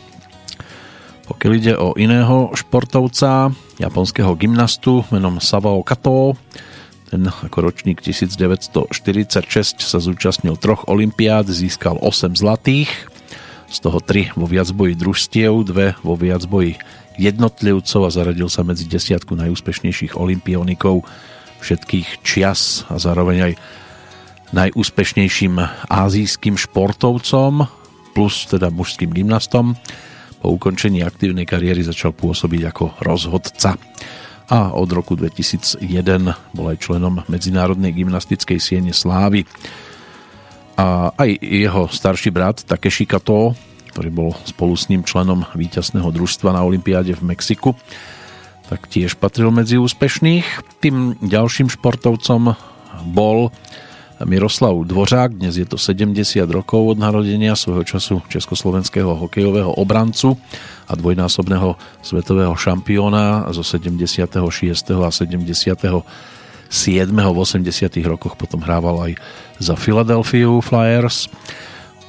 Pokiaľ ide o iného športovca, japonského gymnastu menom Savao Kato, ten ako ročník 1946 sa zúčastnil troch olimpiád, získal 8 zlatých, z toho 3 vo viacboji družstiev, 2 vo viacboji jednotlivcov a zaradil sa medzi desiatku najúspešnejších olimpionikov všetkých čias a zároveň aj najúspešnejším azijským športovcom plus teda mužským gymnastom. Po ukončení aktívnej kariéry začal pôsobiť ako rozhodca a od roku 2001 bol aj členom Medzinárodnej gymnastickej siene Slávy. A aj jeho starší brat Takeshi Kato, ktorý bol spolu s ním členom víťazného družstva na Olympiáde v Mexiku, tak tiež patril medzi úspešných. Tým ďalším športovcom bol Miroslav Dvořák, dnes je to 70 rokov od narodenia svojho času československého hokejového obrancu a dvojnásobného svetového šampióna zo 76. a 77. v 80. rokoch potom hrával aj za Philadelphia Flyers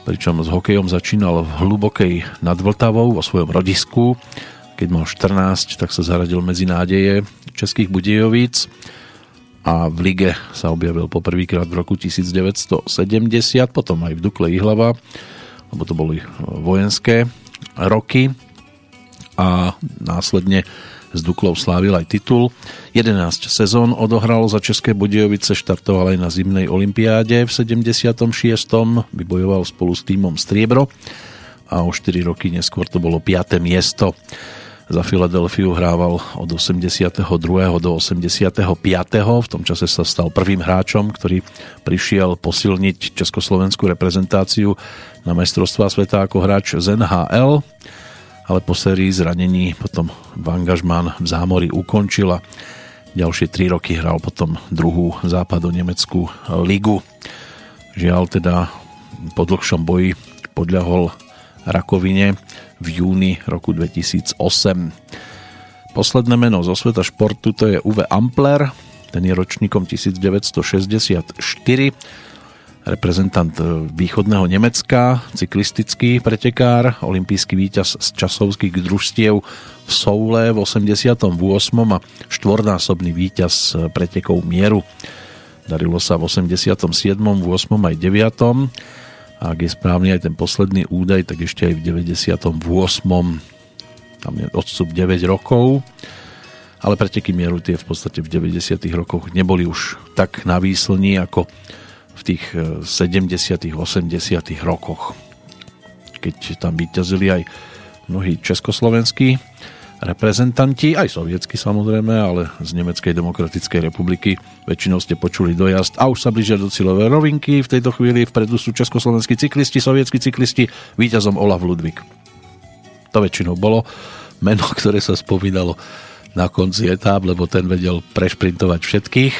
pričom s hokejom začínal v hlubokej nad Vltavou vo svojom rodisku. Keď mal 14, tak sa zaradil medzi nádeje Českých Budejovíc a v lige sa objavil poprvýkrát v roku 1970, potom aj v Dukle Ihlava, lebo to boli vojenské roky a následne s Duklou slávil aj titul. 11 sezón odohral za České Budějovice, štartoval aj na zimnej olympiáde v 76. Vybojoval spolu s týmom Striebro a o 4 roky neskôr to bolo 5. miesto. Za Filadelfiu hrával od 82. do 85. V tom čase sa stal prvým hráčom, ktorý prišiel posilniť československú reprezentáciu na majstrovstvá sveta ako hráč z NHL, ale po sérii zranení potom Vangažman v zámori ukončila. Ďalšie tri roky hral potom druhú západo-nemeckú ligu. Žiaľ teda po dlhšom boji podľahol rakovine v júni roku 2008. Posledné meno zo sveta športu to je Uwe Ampler, ten je ročníkom 1964, reprezentant východného Nemecka, cyklistický pretekár, olimpijský víťaz z časovských družstiev v Soule v 88. a štvornásobný víťaz pretekov mieru. Darilo sa v 87., 8. aj 9 a ak je správny aj ten posledný údaj, tak ešte aj v 98. tam je odstup 9 rokov, ale preteky mieru tie v podstate v 90. rokoch neboli už tak na výslní ako v tých 70. Eh, 80. rokoch keď tam vyťazili aj mnohí československí reprezentanti, aj sovietsky samozrejme, ale z Nemeckej demokratickej republiky väčšinou ste počuli dojazd a už sa blížia do cieľové rovinky. V tejto chvíli vpredu sú československí cyklisti, sovietskí cyklisti, víťazom Olaf Ludvík. To väčšinou bolo meno, ktoré sa spomínalo na konci etáp, lebo ten vedel prešprintovať všetkých.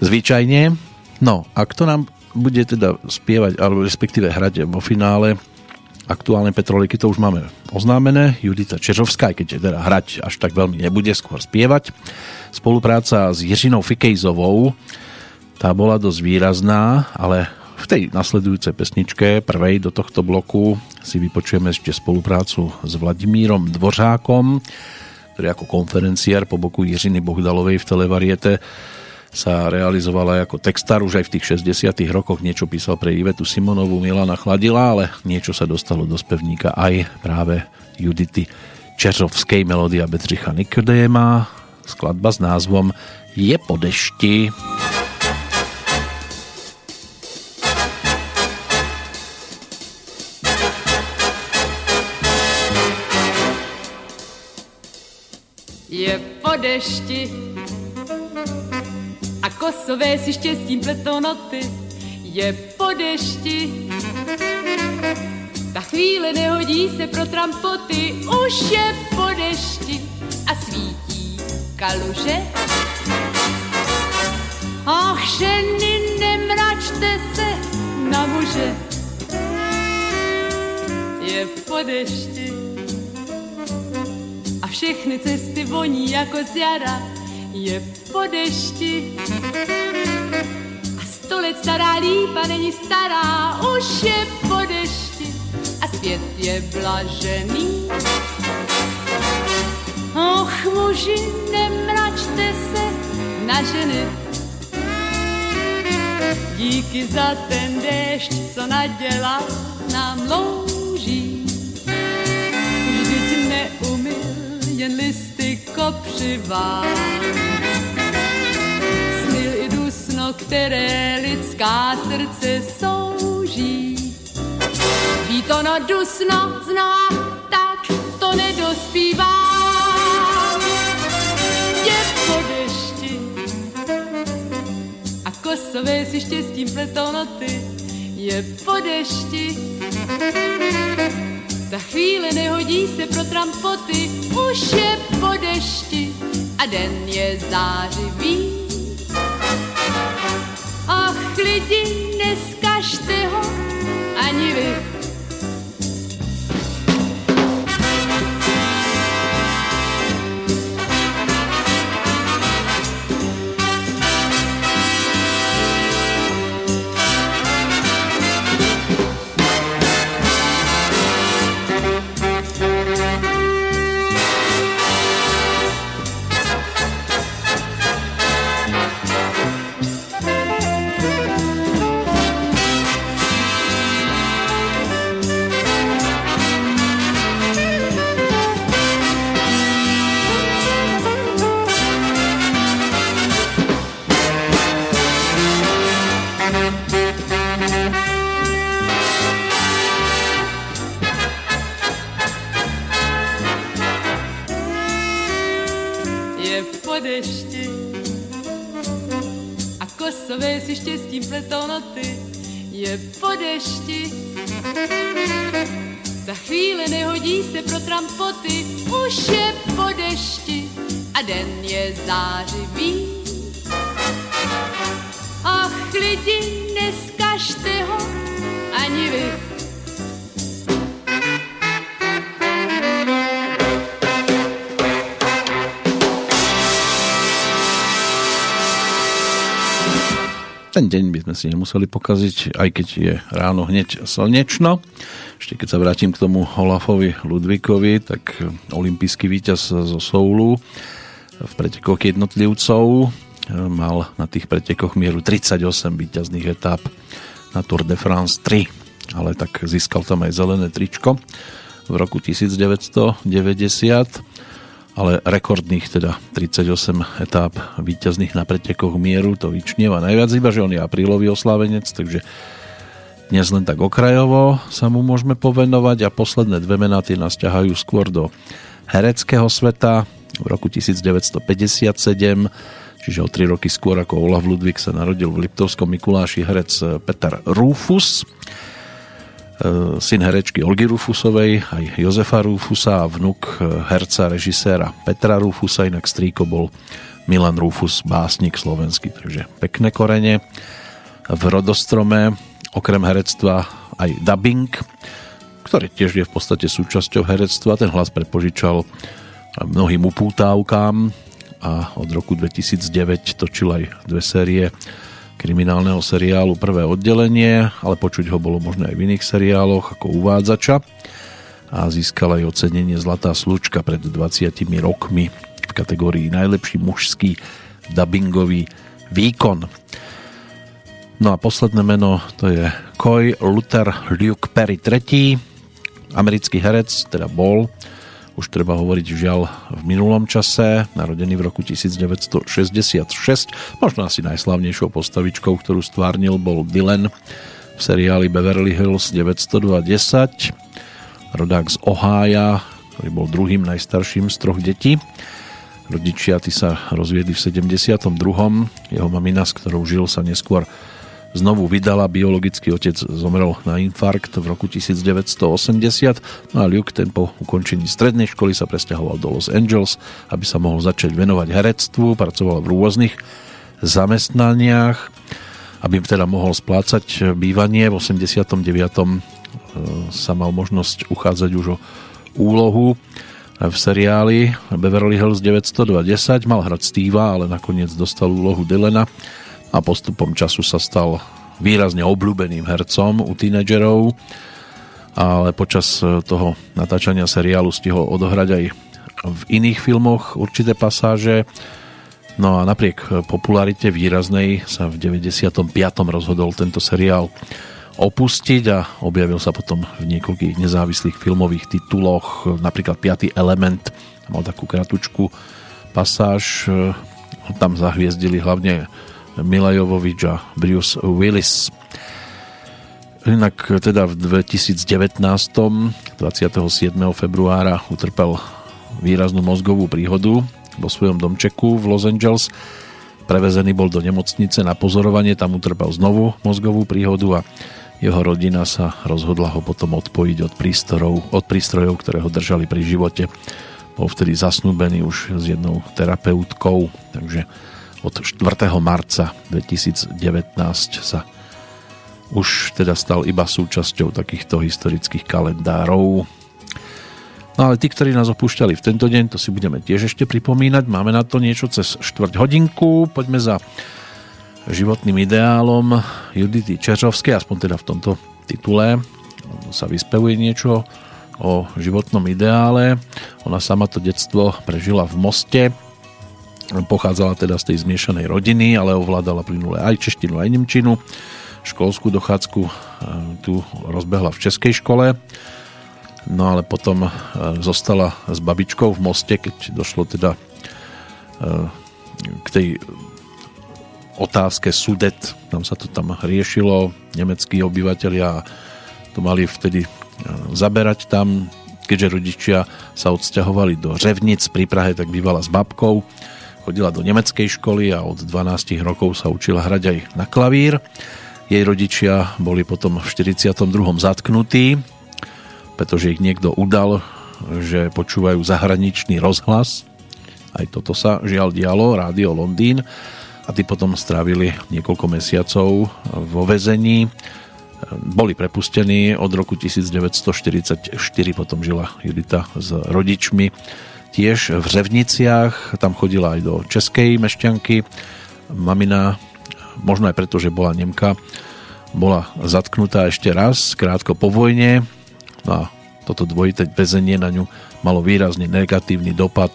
Zvyčajne. No a kto nám bude teda spievať, alebo respektíve hrať vo finále aktuálne Petroliky to už máme oznámené. Judita Čežovská, keď teda hrať až tak veľmi nebude, skôr spievať. Spolupráca s Jiřinou Fikejzovou, tá bola dosť výrazná, ale v tej nasledujúcej pesničke, prvej do tohto bloku, si vypočujeme ešte spoluprácu s Vladimírom Dvořákom, ktorý ako konferenciár po boku Jiřiny Bohdalovej v televariete sa realizovala ako textár, už aj v tých 60 rokoch. Niečo písal pre Ivetu Simonovú, Milana Chladila, ale niečo sa dostalo do spevníka aj práve Judity Čeřovskej. Melódia Bedřicha Nikodéma, skladba s názvom Je po dešti. Je po dešti kosové si štěstím pletou noty. Je po dešti ta chvíle nehodí se pro trampoty, už je po dešti a svítí kaluže. Ach, ženy, nemračte se na muže. Je po dešti a všechny cesty voní jako z jara. Je po dešti a sto let stará lípa není stará, už je po dešti a svět je blažený. Och, muži, nemračte se na ženy. Díky za ten déšť, co nadělal nám louží. Vždyť neumil jen listy kopřivá. Které lidská srdce souží. Ví to no dusno znova, tak to nedospívá. Je po dešti a kosové si štěstím pletou. Je po dešti ta chvíle nehodí se pro trampoty, už je po dešti a den je zářivý. Ach, lidi, neskažte ho ani vy. Ten deň by sme si nemuseli pokaziť, aj keď je ráno hneď slnečno. Ešte keď sa vrátim k tomu Olafovi Ludvíkovi, tak olimpijský víťaz zo Soulu v pretekoch jednotlivcov mal na tých pretekoch mieru 38 víťazných etáp na Tour de France 3, ale tak získal tam aj zelené tričko v roku 1990 ale rekordných teda 38 etáp víťazných na pretekoch mieru to vyčnieva najviac, iba že on je aprílový oslávenec, takže dnes len tak okrajovo sa mu môžeme povenovať a posledné dve mená tie nás ťahajú skôr do hereckého sveta v roku 1957 čiže o 3 roky skôr ako Olaf Ludvík sa narodil v Liptovskom Mikuláši herec Peter Rufus syn herečky Olgy Rufusovej, aj Jozefa Rufusa a vnuk herca, režiséra Petra Rufusa, inak strýko bol Milan Rufus, básnik slovenský, takže pekné korene. V rodostrome okrem herectva aj dubbing, ktorý tiež je v podstate súčasťou herectva. Ten hlas prepožičal mnohým upútávkám a od roku 2009 točil aj dve série kriminálneho seriálu Prvé oddelenie, ale počuť ho bolo možné aj v iných seriáloch ako uvádzača. A získala aj ocenenie Zlatá slučka pred 20 rokmi v kategórii najlepší mužský dubbingový výkon. No a posledné meno to je Coy Luther Luke Perry III, americký herec, teda bol už treba hovoriť žiaľ v minulom čase, narodený v roku 1966. Možno asi najslavnejšou postavičkou, ktorú stvárnil, bol Dylan v seriáli Beverly Hills 920. Rodák z Ohája, ktorý bol druhým najstarším z troch detí. Rodičia tí sa rozviedli v 72. Jeho mamina, s ktorou žil, sa neskôr znovu vydala. Biologický otec zomrel na infarkt v roku 1980 no a Luke ten po ukončení strednej školy sa presťahoval do Los Angeles, aby sa mohol začať venovať herectvu, pracoval v rôznych zamestnaniach, aby teda mohol splácať bývanie. V 89. E, sa mal možnosť uchádzať už o úlohu v seriáli Beverly Hills 920 mal hrať Steva, ale nakoniec dostal úlohu Dylena a postupom času sa stal výrazne obľúbeným hercom u tínedžerov, ale počas e, toho natáčania seriálu stihol odohrať aj v iných filmoch určité pasáže. No a napriek popularite výraznej sa v 95. rozhodol tento seriál opustiť a objavil sa potom v niekoľkých nezávislých filmových tituloch, napríklad 5. element, mal takú kratučku pasáž, e, tam zahviezdili hlavne Mila Jovovič a Bruce Willis. Inak teda v 2019. 27. februára utrpel výraznú mozgovú príhodu vo svojom domčeku v Los Angeles. Prevezený bol do nemocnice na pozorovanie, tam utrpel znovu mozgovú príhodu a jeho rodina sa rozhodla ho potom odpojiť od prístrojov, od prístrojov ktoré ho držali pri živote. Bol vtedy zasnúbený už s jednou terapeutkou, takže od 4. marca 2019 sa už teda stal iba súčasťou takýchto historických kalendárov. No ale tí, ktorí nás opúšťali v tento deň, to si budeme tiež ešte pripomínať. Máme na to niečo cez štvrť hodinku. Poďme za životným ideálom Judity Čeřovskej, aspoň teda v tomto titule sa vyspevuje niečo o životnom ideále. Ona sama to detstvo prežila v Moste, Pochádzala teda z tej zmiešanej rodiny, ale ovládala plynule aj češtinu, aj nemčinu. Školskú dochádzku e, tu rozbehla v českej škole, no ale potom e, zostala s babičkou v moste, keď došlo teda e, k tej otázke sudet, tam sa to tam riešilo, nemeckí obyvateľia to mali vtedy zaberať tam, keďže rodičia sa odsťahovali do Řevnic pri Prahe, tak bývala s babkou Chodila do nemeckej školy a od 12 rokov sa učila hrať aj na klavír. Jej rodičia boli potom v 42. zatknutí, pretože ich niekto udal, že počúvajú zahraničný rozhlas. Aj toto sa žiaľ dialo, Rádio Londýn. A tí potom strávili niekoľko mesiacov vo vezení. Boli prepustení od roku 1944, potom žila Judita s rodičmi tiež v Řevniciach, tam chodila aj do Českej mešťanky. Mamina, možno aj preto, že bola Nemka, bola zatknutá ešte raz, krátko po vojne. No a toto dvojité väzenie na ňu malo výrazne negatívny dopad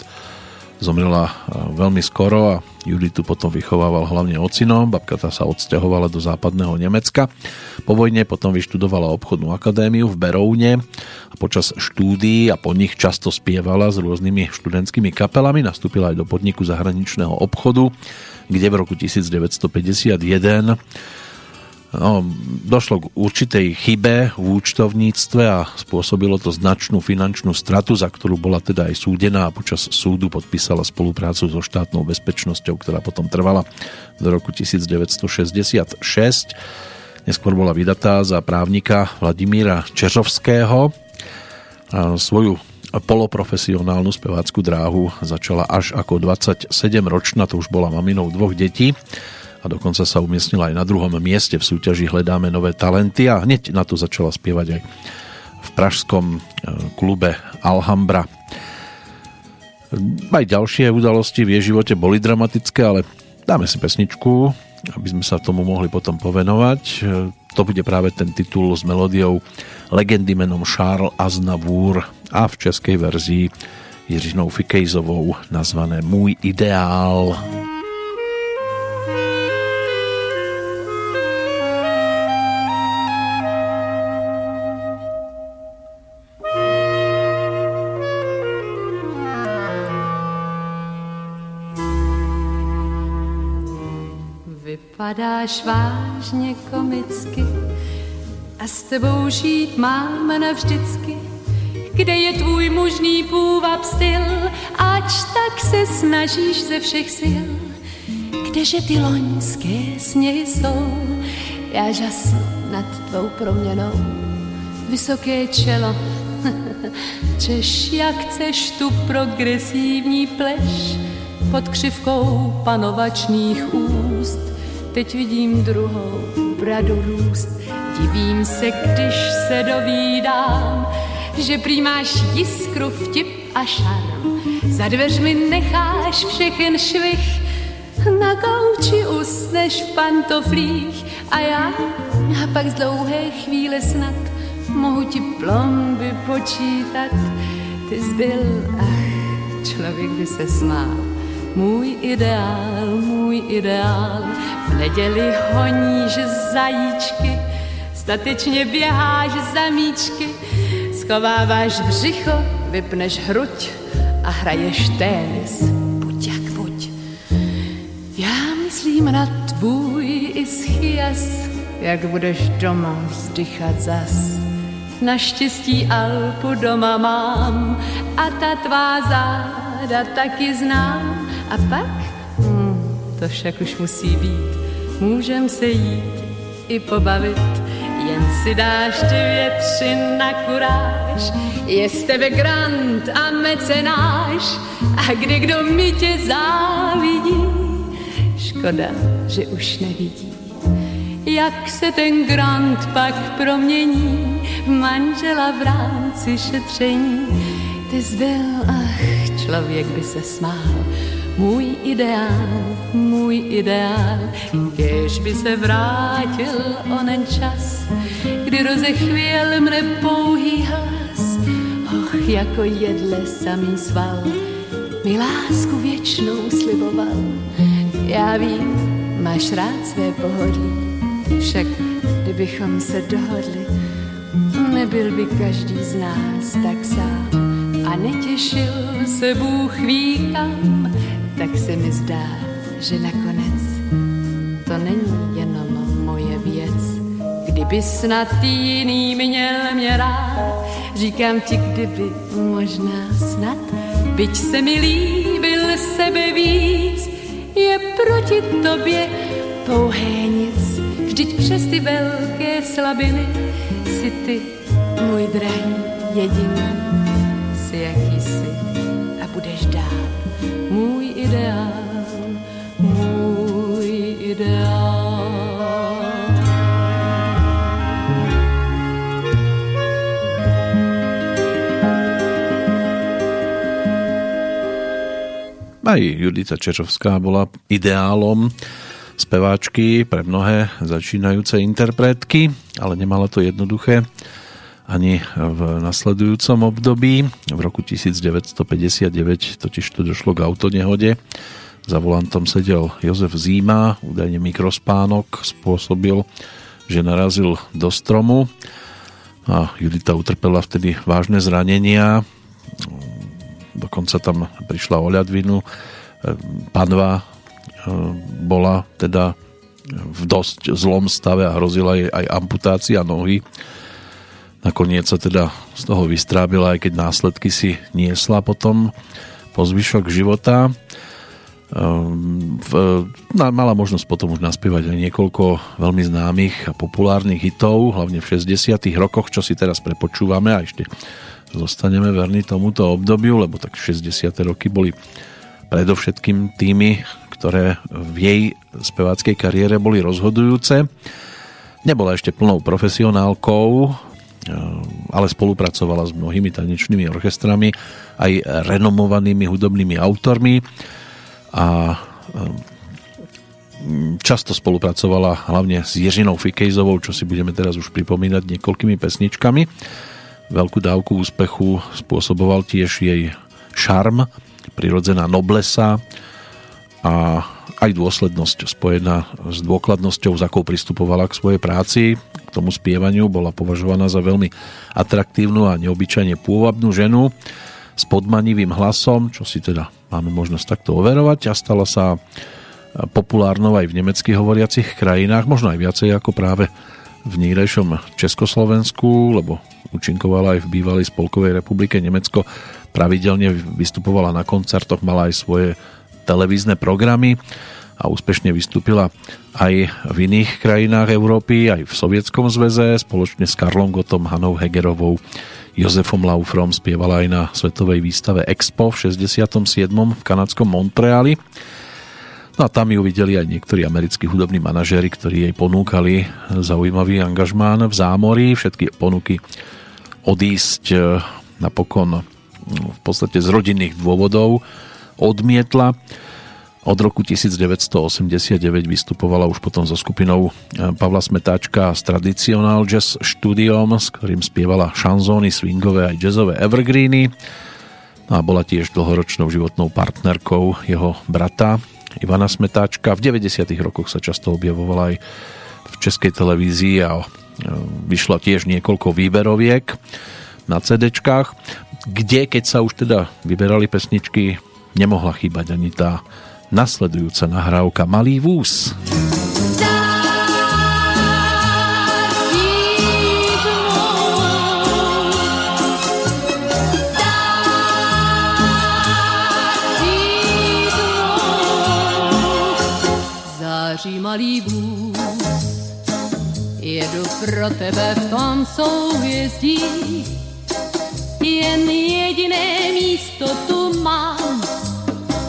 zomrela veľmi skoro a Juditu potom vychovával hlavne ocino. Babka tá sa odsťahovala do západného Nemecka. Po vojne potom vyštudovala obchodnú akadémiu v Beroune a počas štúdií a po nich často spievala s rôznymi študentskými kapelami. Nastúpila aj do podniku zahraničného obchodu, kde v roku 1951 No, došlo k určitej chybe v účtovníctve a spôsobilo to značnú finančnú stratu, za ktorú bola teda aj súdená a počas súdu podpísala spoluprácu so štátnou bezpečnosťou, ktorá potom trvala do roku 1966. Neskôr bola vydatá za právnika Vladimíra Čeřovského. A svoju poloprofesionálnu spevácku dráhu začala až ako 27-ročná, to už bola maminou dvoch detí a dokonca sa umiestnila aj na druhom mieste v súťaži Hledáme nové talenty a hneď na to začala spievať aj v pražskom e, klube Alhambra. Aj ďalšie udalosti v jej živote boli dramatické, ale dáme si pesničku, aby sme sa tomu mohli potom povenovať. E, to bude práve ten titul s melódiou legendy menom Charles Aznavour a v českej verzii Jiřinou Fikejzovou nazvané Můj ideál. Můj ideál Vypadáš vážně komicky a s tebou žít mám navždycky. Kde je tvůj mužný půvab styl, ač tak se snažíš ze všech sil. Kdeže ty loňské sněhy jsou, já žasnu nad tvou proměnou. Vysoké čelo, Češ, jak chceš tu progresivní pleš pod křivkou panovačných úst. Teď vidím druhou bradu růst, divím se, když se dovídám, že prý máš jiskru, vtip a šarm. Za dveřmi necháš všechen švih, na gauči usneš v pantoflích a já a pak z dlouhé chvíle snad mohu ti plomby počítat. Ty zbyl, ach, člověk by se smál. Můj ideál, můj ideál, v neděli honíš zajíčky, statečně běháš za míčky, schováváš břicho, vypneš hruď a hraješ tenis. Buď jak buď. Já myslím na tvůj ischias, jak budeš doma vzdychat zas. Naštěstí Alpu doma mám a ta tvá záda taky znám. A pak, to však už musí být, můžem se jít i pobavit, jen si dáš dvě, tři na kuráž. Je z tebe grant a mecenáš a kdy kdo mi tě závidí, škoda, že už nevidí, jak se ten grant pak promění? Manžela v rámci šetření. Ty zbyl, ach, člověk by se smál, můj ideál, můj ideál, kež by se vrátil onen čas, kdy rozechvěl mne pouhý hlas, och, jako jedle samý sval, mi lásku věčnou sliboval. Já vím, máš rád své pohodlí, však kdybychom se dohodli, nebyl by každý z nás tak sám. A netěšil se Bůh ví kam, tak se mi zdá, že nakonec to není jenom moje věc. Kdyby snad jiný měl mě rád, říkám ti, kdyby možná snad, byť se mi líbil sebe víc, je proti tobě pouhé nic. Vždyť přes ty velké slabiny si ty, můj drahý, jediný, si jaký jsi a budeš dál. Můj ideál, Aj Judita Čečovská bola ideálom speváčky pre mnohé začínajúce interpretky, ale nemala to jednoduché ani v nasledujúcom období. V roku 1959 totiž to došlo k autonehode. Za volantom sedel Jozef Zíma, údajne mikrospánok spôsobil, že narazil do stromu a Judita utrpela vtedy vážne zranenia. Dokonca tam prišla o ľadvinu. Panva bola teda v dosť zlom stave a hrozila jej aj amputácia nohy. Nakoniec sa teda z toho vystrábila, aj keď následky si niesla potom po zvyšok života. V, mala možnosť potom už naspievať aj niekoľko veľmi známych a populárnych hitov, hlavne v 60 rokoch, čo si teraz prepočúvame a ešte zostaneme verní tomuto obdobiu, lebo tak 60 roky boli predovšetkým tými, ktoré v jej speváckej kariére boli rozhodujúce. Nebola ešte plnou profesionálkou, ale spolupracovala s mnohými tanečnými orchestrami, aj renomovanými hudobnými autormi a často spolupracovala hlavne s Ježinou Fikejzovou, čo si budeme teraz už pripomínať niekoľkými pesničkami. Veľkú dávku úspechu spôsoboval tiež jej šarm, prirodzená noblesa, a aj dôslednosť spojená s dôkladnosťou, s akou pristupovala k svojej práci, k tomu spievaniu, bola považovaná za veľmi atraktívnu a neobyčajne pôvabnú ženu s podmanivým hlasom, čo si teda máme možnosť takto overovať a stala sa populárnou aj v nemecky hovoriacich krajinách, možno aj viacej ako práve v nírejšom Československu, lebo účinkovala aj v bývalej Spolkovej republike Nemecko, pravidelne vystupovala na koncertoch, mala aj svoje televízne programy a úspešne vystúpila aj v iných krajinách Európy, aj v Sovietskom zväze, spoločne s Karlom Gotom, Hanou Hegerovou, Jozefom Laufrom spievala aj na svetovej výstave Expo v 67. v kanadskom Montreali. No a tam ju videli aj niektorí americkí hudobní manažéri, ktorí jej ponúkali zaujímavý angažmán v zámorí. Všetky ponuky odísť e, napokon v podstate z rodinných dôvodov odmietla. Od roku 1989 vystupovala už potom so skupinou eh, Pavla Smetáčka s Traditional Jazz Studiom, s ktorým spievala šanzóny, swingové aj jazzové evergreeny. No a bola tiež dlhoročnou životnou partnerkou jeho brata Ivana Smetáčka. V 90. rokoch sa často objavovala aj v českej televízii a eh, vyšla tiež niekoľko výberoviek na cd kde keď sa už teda vyberali pesničky, nemohla chýbať ani tá nasledujúca nahrávka Malý vúz. Září malý vůz, jedu pro tebe v tom souhvězdí, jen jediné místo tu mám,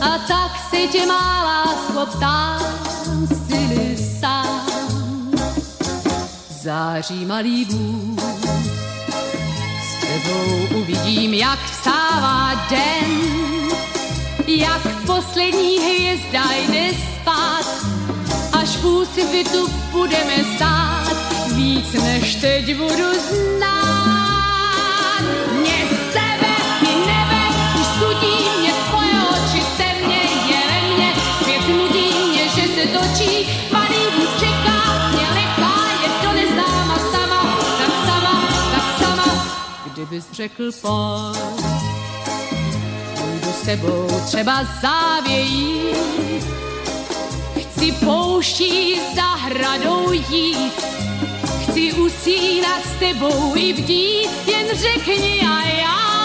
a tak si tě má lásko ptám, si sám. Září malý vůz, s tebou uvidím, jak vstává den, jak poslední hvězda jde spát, až v úsvitu budeme stát, víc než teď budu znát. Mě točí, malý vůz čeká, mě nechá, je to neznáma sama, tak sama, tak sama. Kdybys řekl pojď, půjdu s tebou třeba závějí, chci pouští zahradou jít, chci usínat s tebou i bdít, jen řekni a já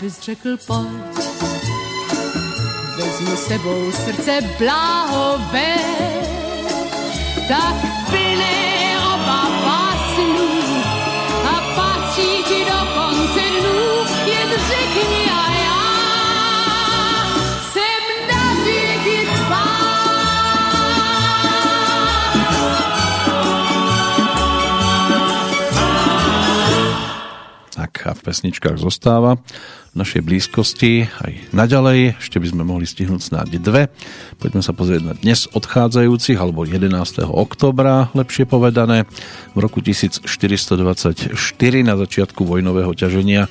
kdybys řekl pojď, vezmu sebou srdce bláhové, tak plyne oba pásnů a patří ti do konce dnů, jen řekni a já jsem na věky tvá. Tak a v pesničkách zostáva v našej blízkosti aj naďalej. Ešte by sme mohli stihnúť snáď dve. Poďme sa pozrieť na dnes odchádzajúcich, alebo 11. oktobra, lepšie povedané. V roku 1424 na začiatku vojnového ťaženia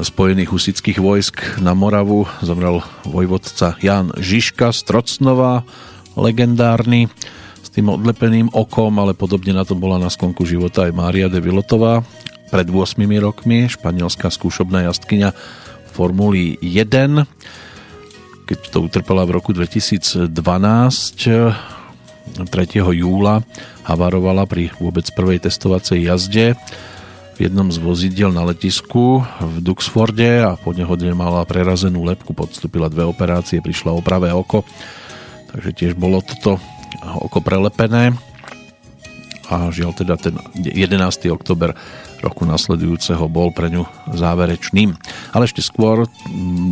spojených husických vojsk na Moravu zomrel vojvodca Jan Žižka z Trocnova, legendárny s tým odlepeným okom, ale podobne na tom bola na sklonku života aj Mária de Vilotová, pred 8 rokmi, španielská skúšobná jazdkyňa Formuly 1, keď to utrpela v roku 2012, 3. júla havarovala pri vôbec prvej testovacej jazde v jednom z vozidiel na letisku v Duxforde a po nehode mala prerazenú lepku, podstúpila dve operácie, prišla o pravé oko, takže tiež bolo toto oko prelepené a žiaľ teda ten 11. oktober roku nasledujúceho bol pre ňu záverečným. Ale ešte skôr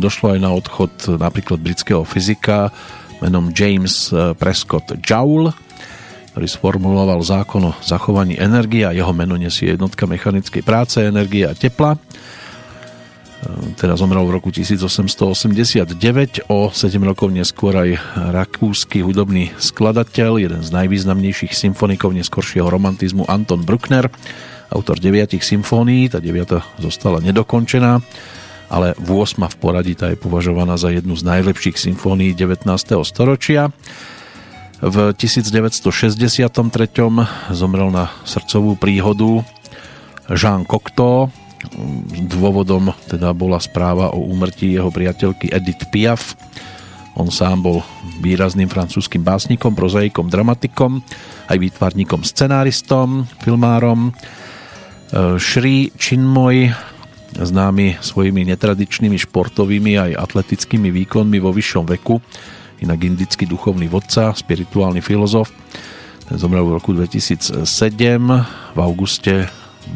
došlo aj na odchod napríklad britského fyzika menom James eh, Prescott Joule, ktorý sformuloval zákon o zachovaní energie a jeho meno nesie jednotka mechanickej práce, energie a tepla. Eh, teda zomrel v roku 1889, o 7 rokov neskôr aj rakúsky hudobný skladateľ, jeden z najvýznamnejších symfonikov neskoršieho romantizmu Anton Bruckner, autor deviatich symfónií, tá deviata zostala nedokončená ale 8 v poradí tá je považovaná za jednu z najlepších symfónií 19. storočia. V 1963 zomrel na srdcovú príhodu Jean Cocteau. Dôvodom teda bola správa o úmrtí jeho priateľky Edith Piaf. On sám bol výrazným francúzským básnikom, prozaikom, dramatikom, aj výtvarníkom, scenáristom, filmárom. Shri Chinmoy známy svojimi netradičnými športovými aj atletickými výkonmi vo vyššom veku, inak indický duchovný vodca, spirituálny filozof. Ten zomrel v roku 2007, v auguste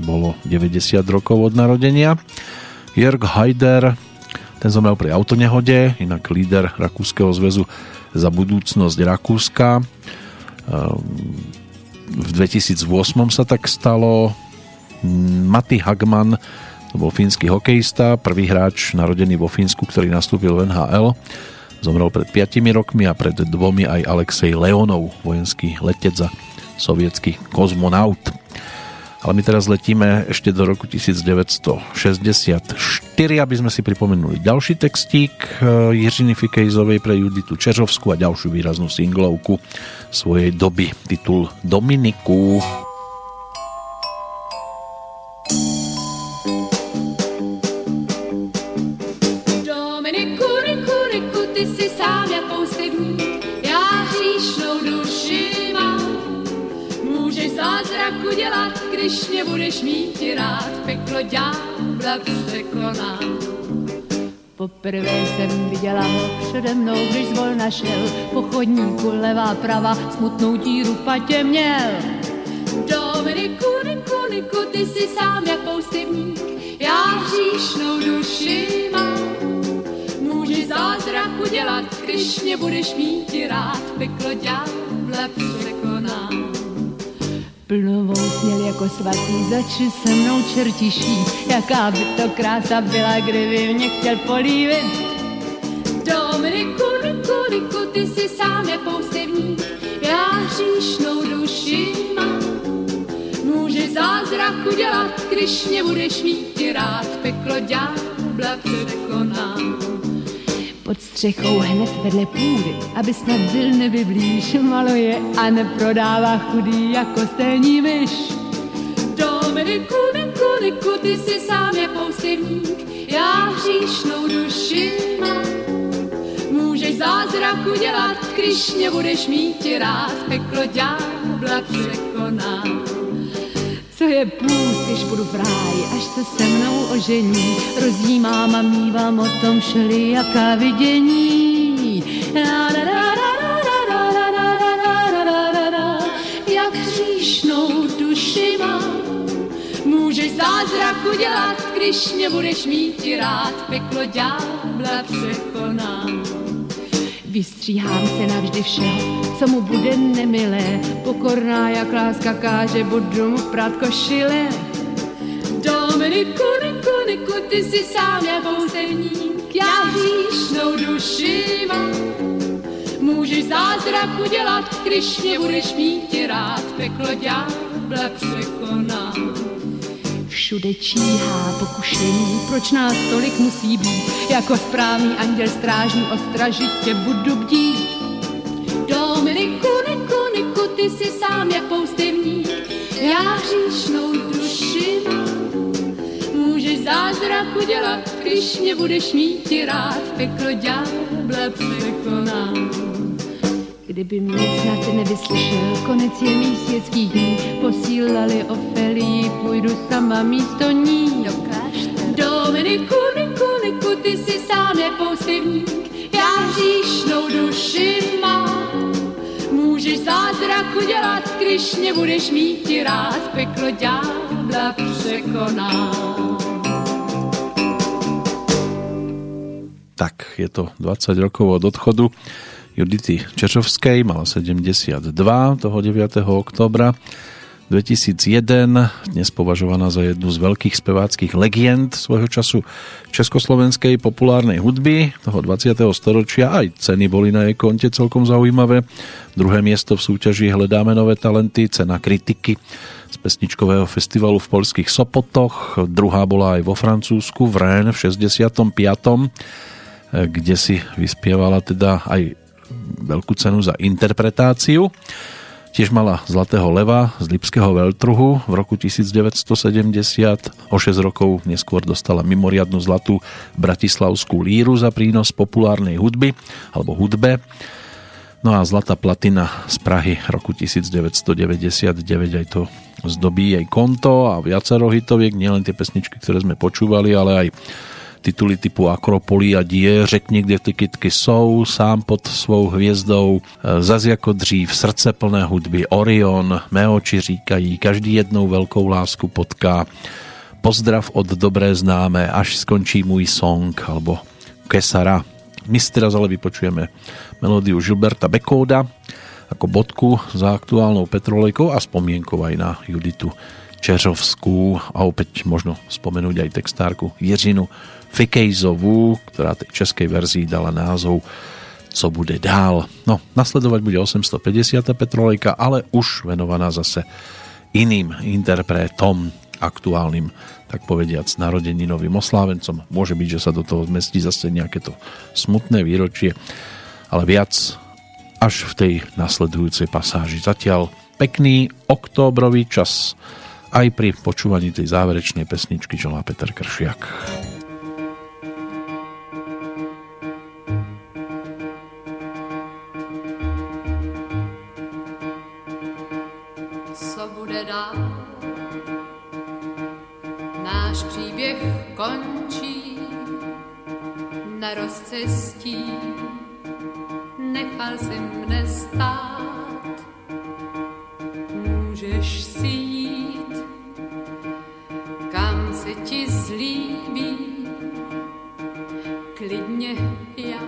bolo 90 rokov od narodenia. Jörg Haider, ten zomrel pri autonehode, inak líder Rakúskeho zväzu za budúcnosť Rakúska. Ehm, v 2008 sa tak stalo. Matti Hagman to bol fínsky hokejista, prvý hráč narodený vo Fínsku, ktorý nastúpil v NHL. Zomrel pred 5 rokmi a pred dvomi aj Alexej Leonov, vojenský letec a sovietský kozmonaut. Ale my teraz letíme ešte do roku 1964, aby sme si pripomenuli ďalší textík eh, Jiřiny Fikejzovej pre Juditu Čeřovskú a ďalšiu výraznú singlovku svojej doby, titul Dominiku. Dominiku. Budeš mít rád, peklo ďábla překoná. Poprvé jsem viděla ho přede mnou, když zvol našel po chodníku levá prava, smutnou díru patě měl. Dominiku, Niku, Niku, ty jsi sám jak poustevník, já hříšnou duši mám. Můžeš zázrak udělat, když mě budeš mít rád, peklo ďábla překoná. Plnovou směl jako svatý, zači se mnou čertiší, jaká by to krása byla, kdyby mě chtěl polívit. Dominiku, Niku, Niku, ty si sám je já hříšnou duši mám. Můžeš zázrak udělat, když mě budeš mít rád, peklo ďábla překonám pod střechou hned vedle půdy, aby snad byl nevyblíž, maluje a neprodává chudý jako stejný myš. Dominiku, Niku, ty si sám je poustevník, já hříšnou duši. Můžeš zázrak udělat, když mě budeš mít rád, peklo ďábla překoná co je půst, když budu v ráji, až se se mnou ožení. Rozjímám a mívám o tom šeli, jaká vidění. Jak hříšnou duši mám, můžeš zázrak udělat, když mě budeš mít rád, peklo ďábla překonám. Vystříhám se navždy všeho, co mu bude nemilé, pokorná jak láska káže, budu mu prát košile. Dominiku, Niku, Niku, ty si sám je pouzevník, já hříšnou duši mám. Můžeš zázrak udělat, když mě budeš mít rád, peklo ďábla překonám všude číhá pokušení, proč nás tolik musí být, jako správný anděl strážný ostražitě budu bdít. Dominiku, Niku, Niku, ty si sám jak poustevník, já hříšnou duši. Můžeš zázrak udělat, když mě budeš mít rád, peklo ďábla překonám. Kdyby mě snad nevyslyšel, konec je mých světských dní, posílali Ofelii, půjdu sama místo ní. Dokážte. Dominiku, Niku, Niku, ty si sám nepoustevník, já hříšnou duši mám. Můžeš zázrak udělat, když mě budeš mít rád, peklo ďábla překoná. Tak, je to 20 rokov od odchodu Judity Čečovskej, mala 72 toho 9. oktobra 2001, dnes považovaná za jednu z veľkých speváckých legend svojho času československej populárnej hudby toho 20. storočia. Aj ceny boli na jej konte celkom zaujímavé. Druhé miesto v súťaži Hledáme nové talenty, cena kritiky z pesničkového festivalu v polských Sopotoch, druhá bola aj vo Francúzsku v Rennes v 65 kde si vyspievala teda aj veľkú cenu za interpretáciu. Tiež mala Zlatého leva z Lipského veľtruhu v roku 1970. O 6 rokov neskôr dostala mimoriadnu zlatú bratislavskú líru za prínos populárnej hudby alebo hudbe. No a Zlatá platina z Prahy roku 1999 aj to zdobí jej konto a viacero hitoviek, nielen tie pesničky, ktoré sme počúvali, ale aj tituly typu Akropolia die, řekni, kde ty kytky jsou, sám pod svou hvězdou, e, zas jako dřív, srdce plné hudby, Orion, mé oči říkají, každý jednou velkou lásku potká, pozdrav od dobré známé, až skončí můj song, alebo Kesara. My si teraz ale vypočujeme melódiu Žilberta Bekóda ako bodku za aktuálnou petrolejkou a spomienkou aj na Juditu Čeřovskú a opäť možno spomenúť aj textárku Jiřinu Fikejzovú, ktorá tej českej verzii dala názov Co bude dál. No, nasledovať bude 850. Petrolejka, ale už venovaná zase iným interpretom, aktuálnym, tak povediac, narodeninovým oslávencom. Môže byť, že sa do toho zmestí zase nejaké to smutné výročie, ale viac až v tej nasledujúcej pasáži. Zatiaľ pekný októbrový čas aj pri počúvaní tej záverečnej pesničky želá Peter Kršiak. nechal si mne stát. Můžeš si se ti zlíbí, klidně já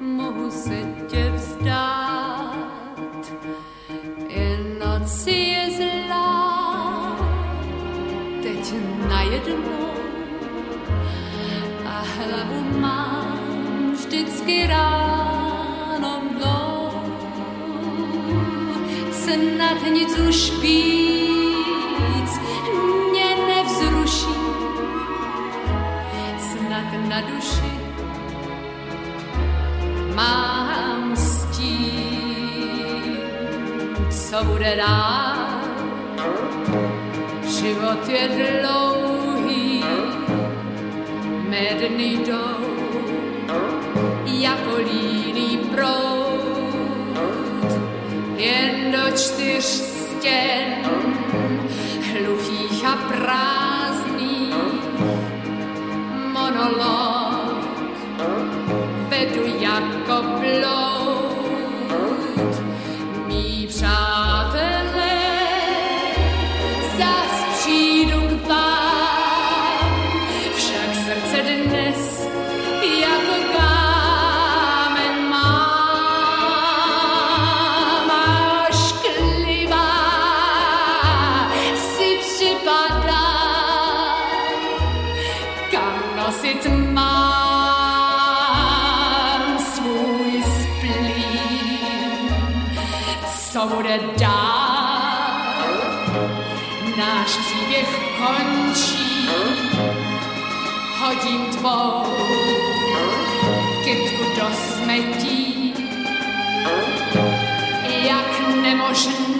mohu se tě vzdát. Jen noc je zlá, teď najednou hlavu mám vždycky ráno mnou. Snad nic už víc na duši mám stín, co bude dál. Život je dlouhý, medný jdou jako líný proud, jen do čtyř stěn, blok, vedru jako blok. Tvou kytku do smetí, jak nemožné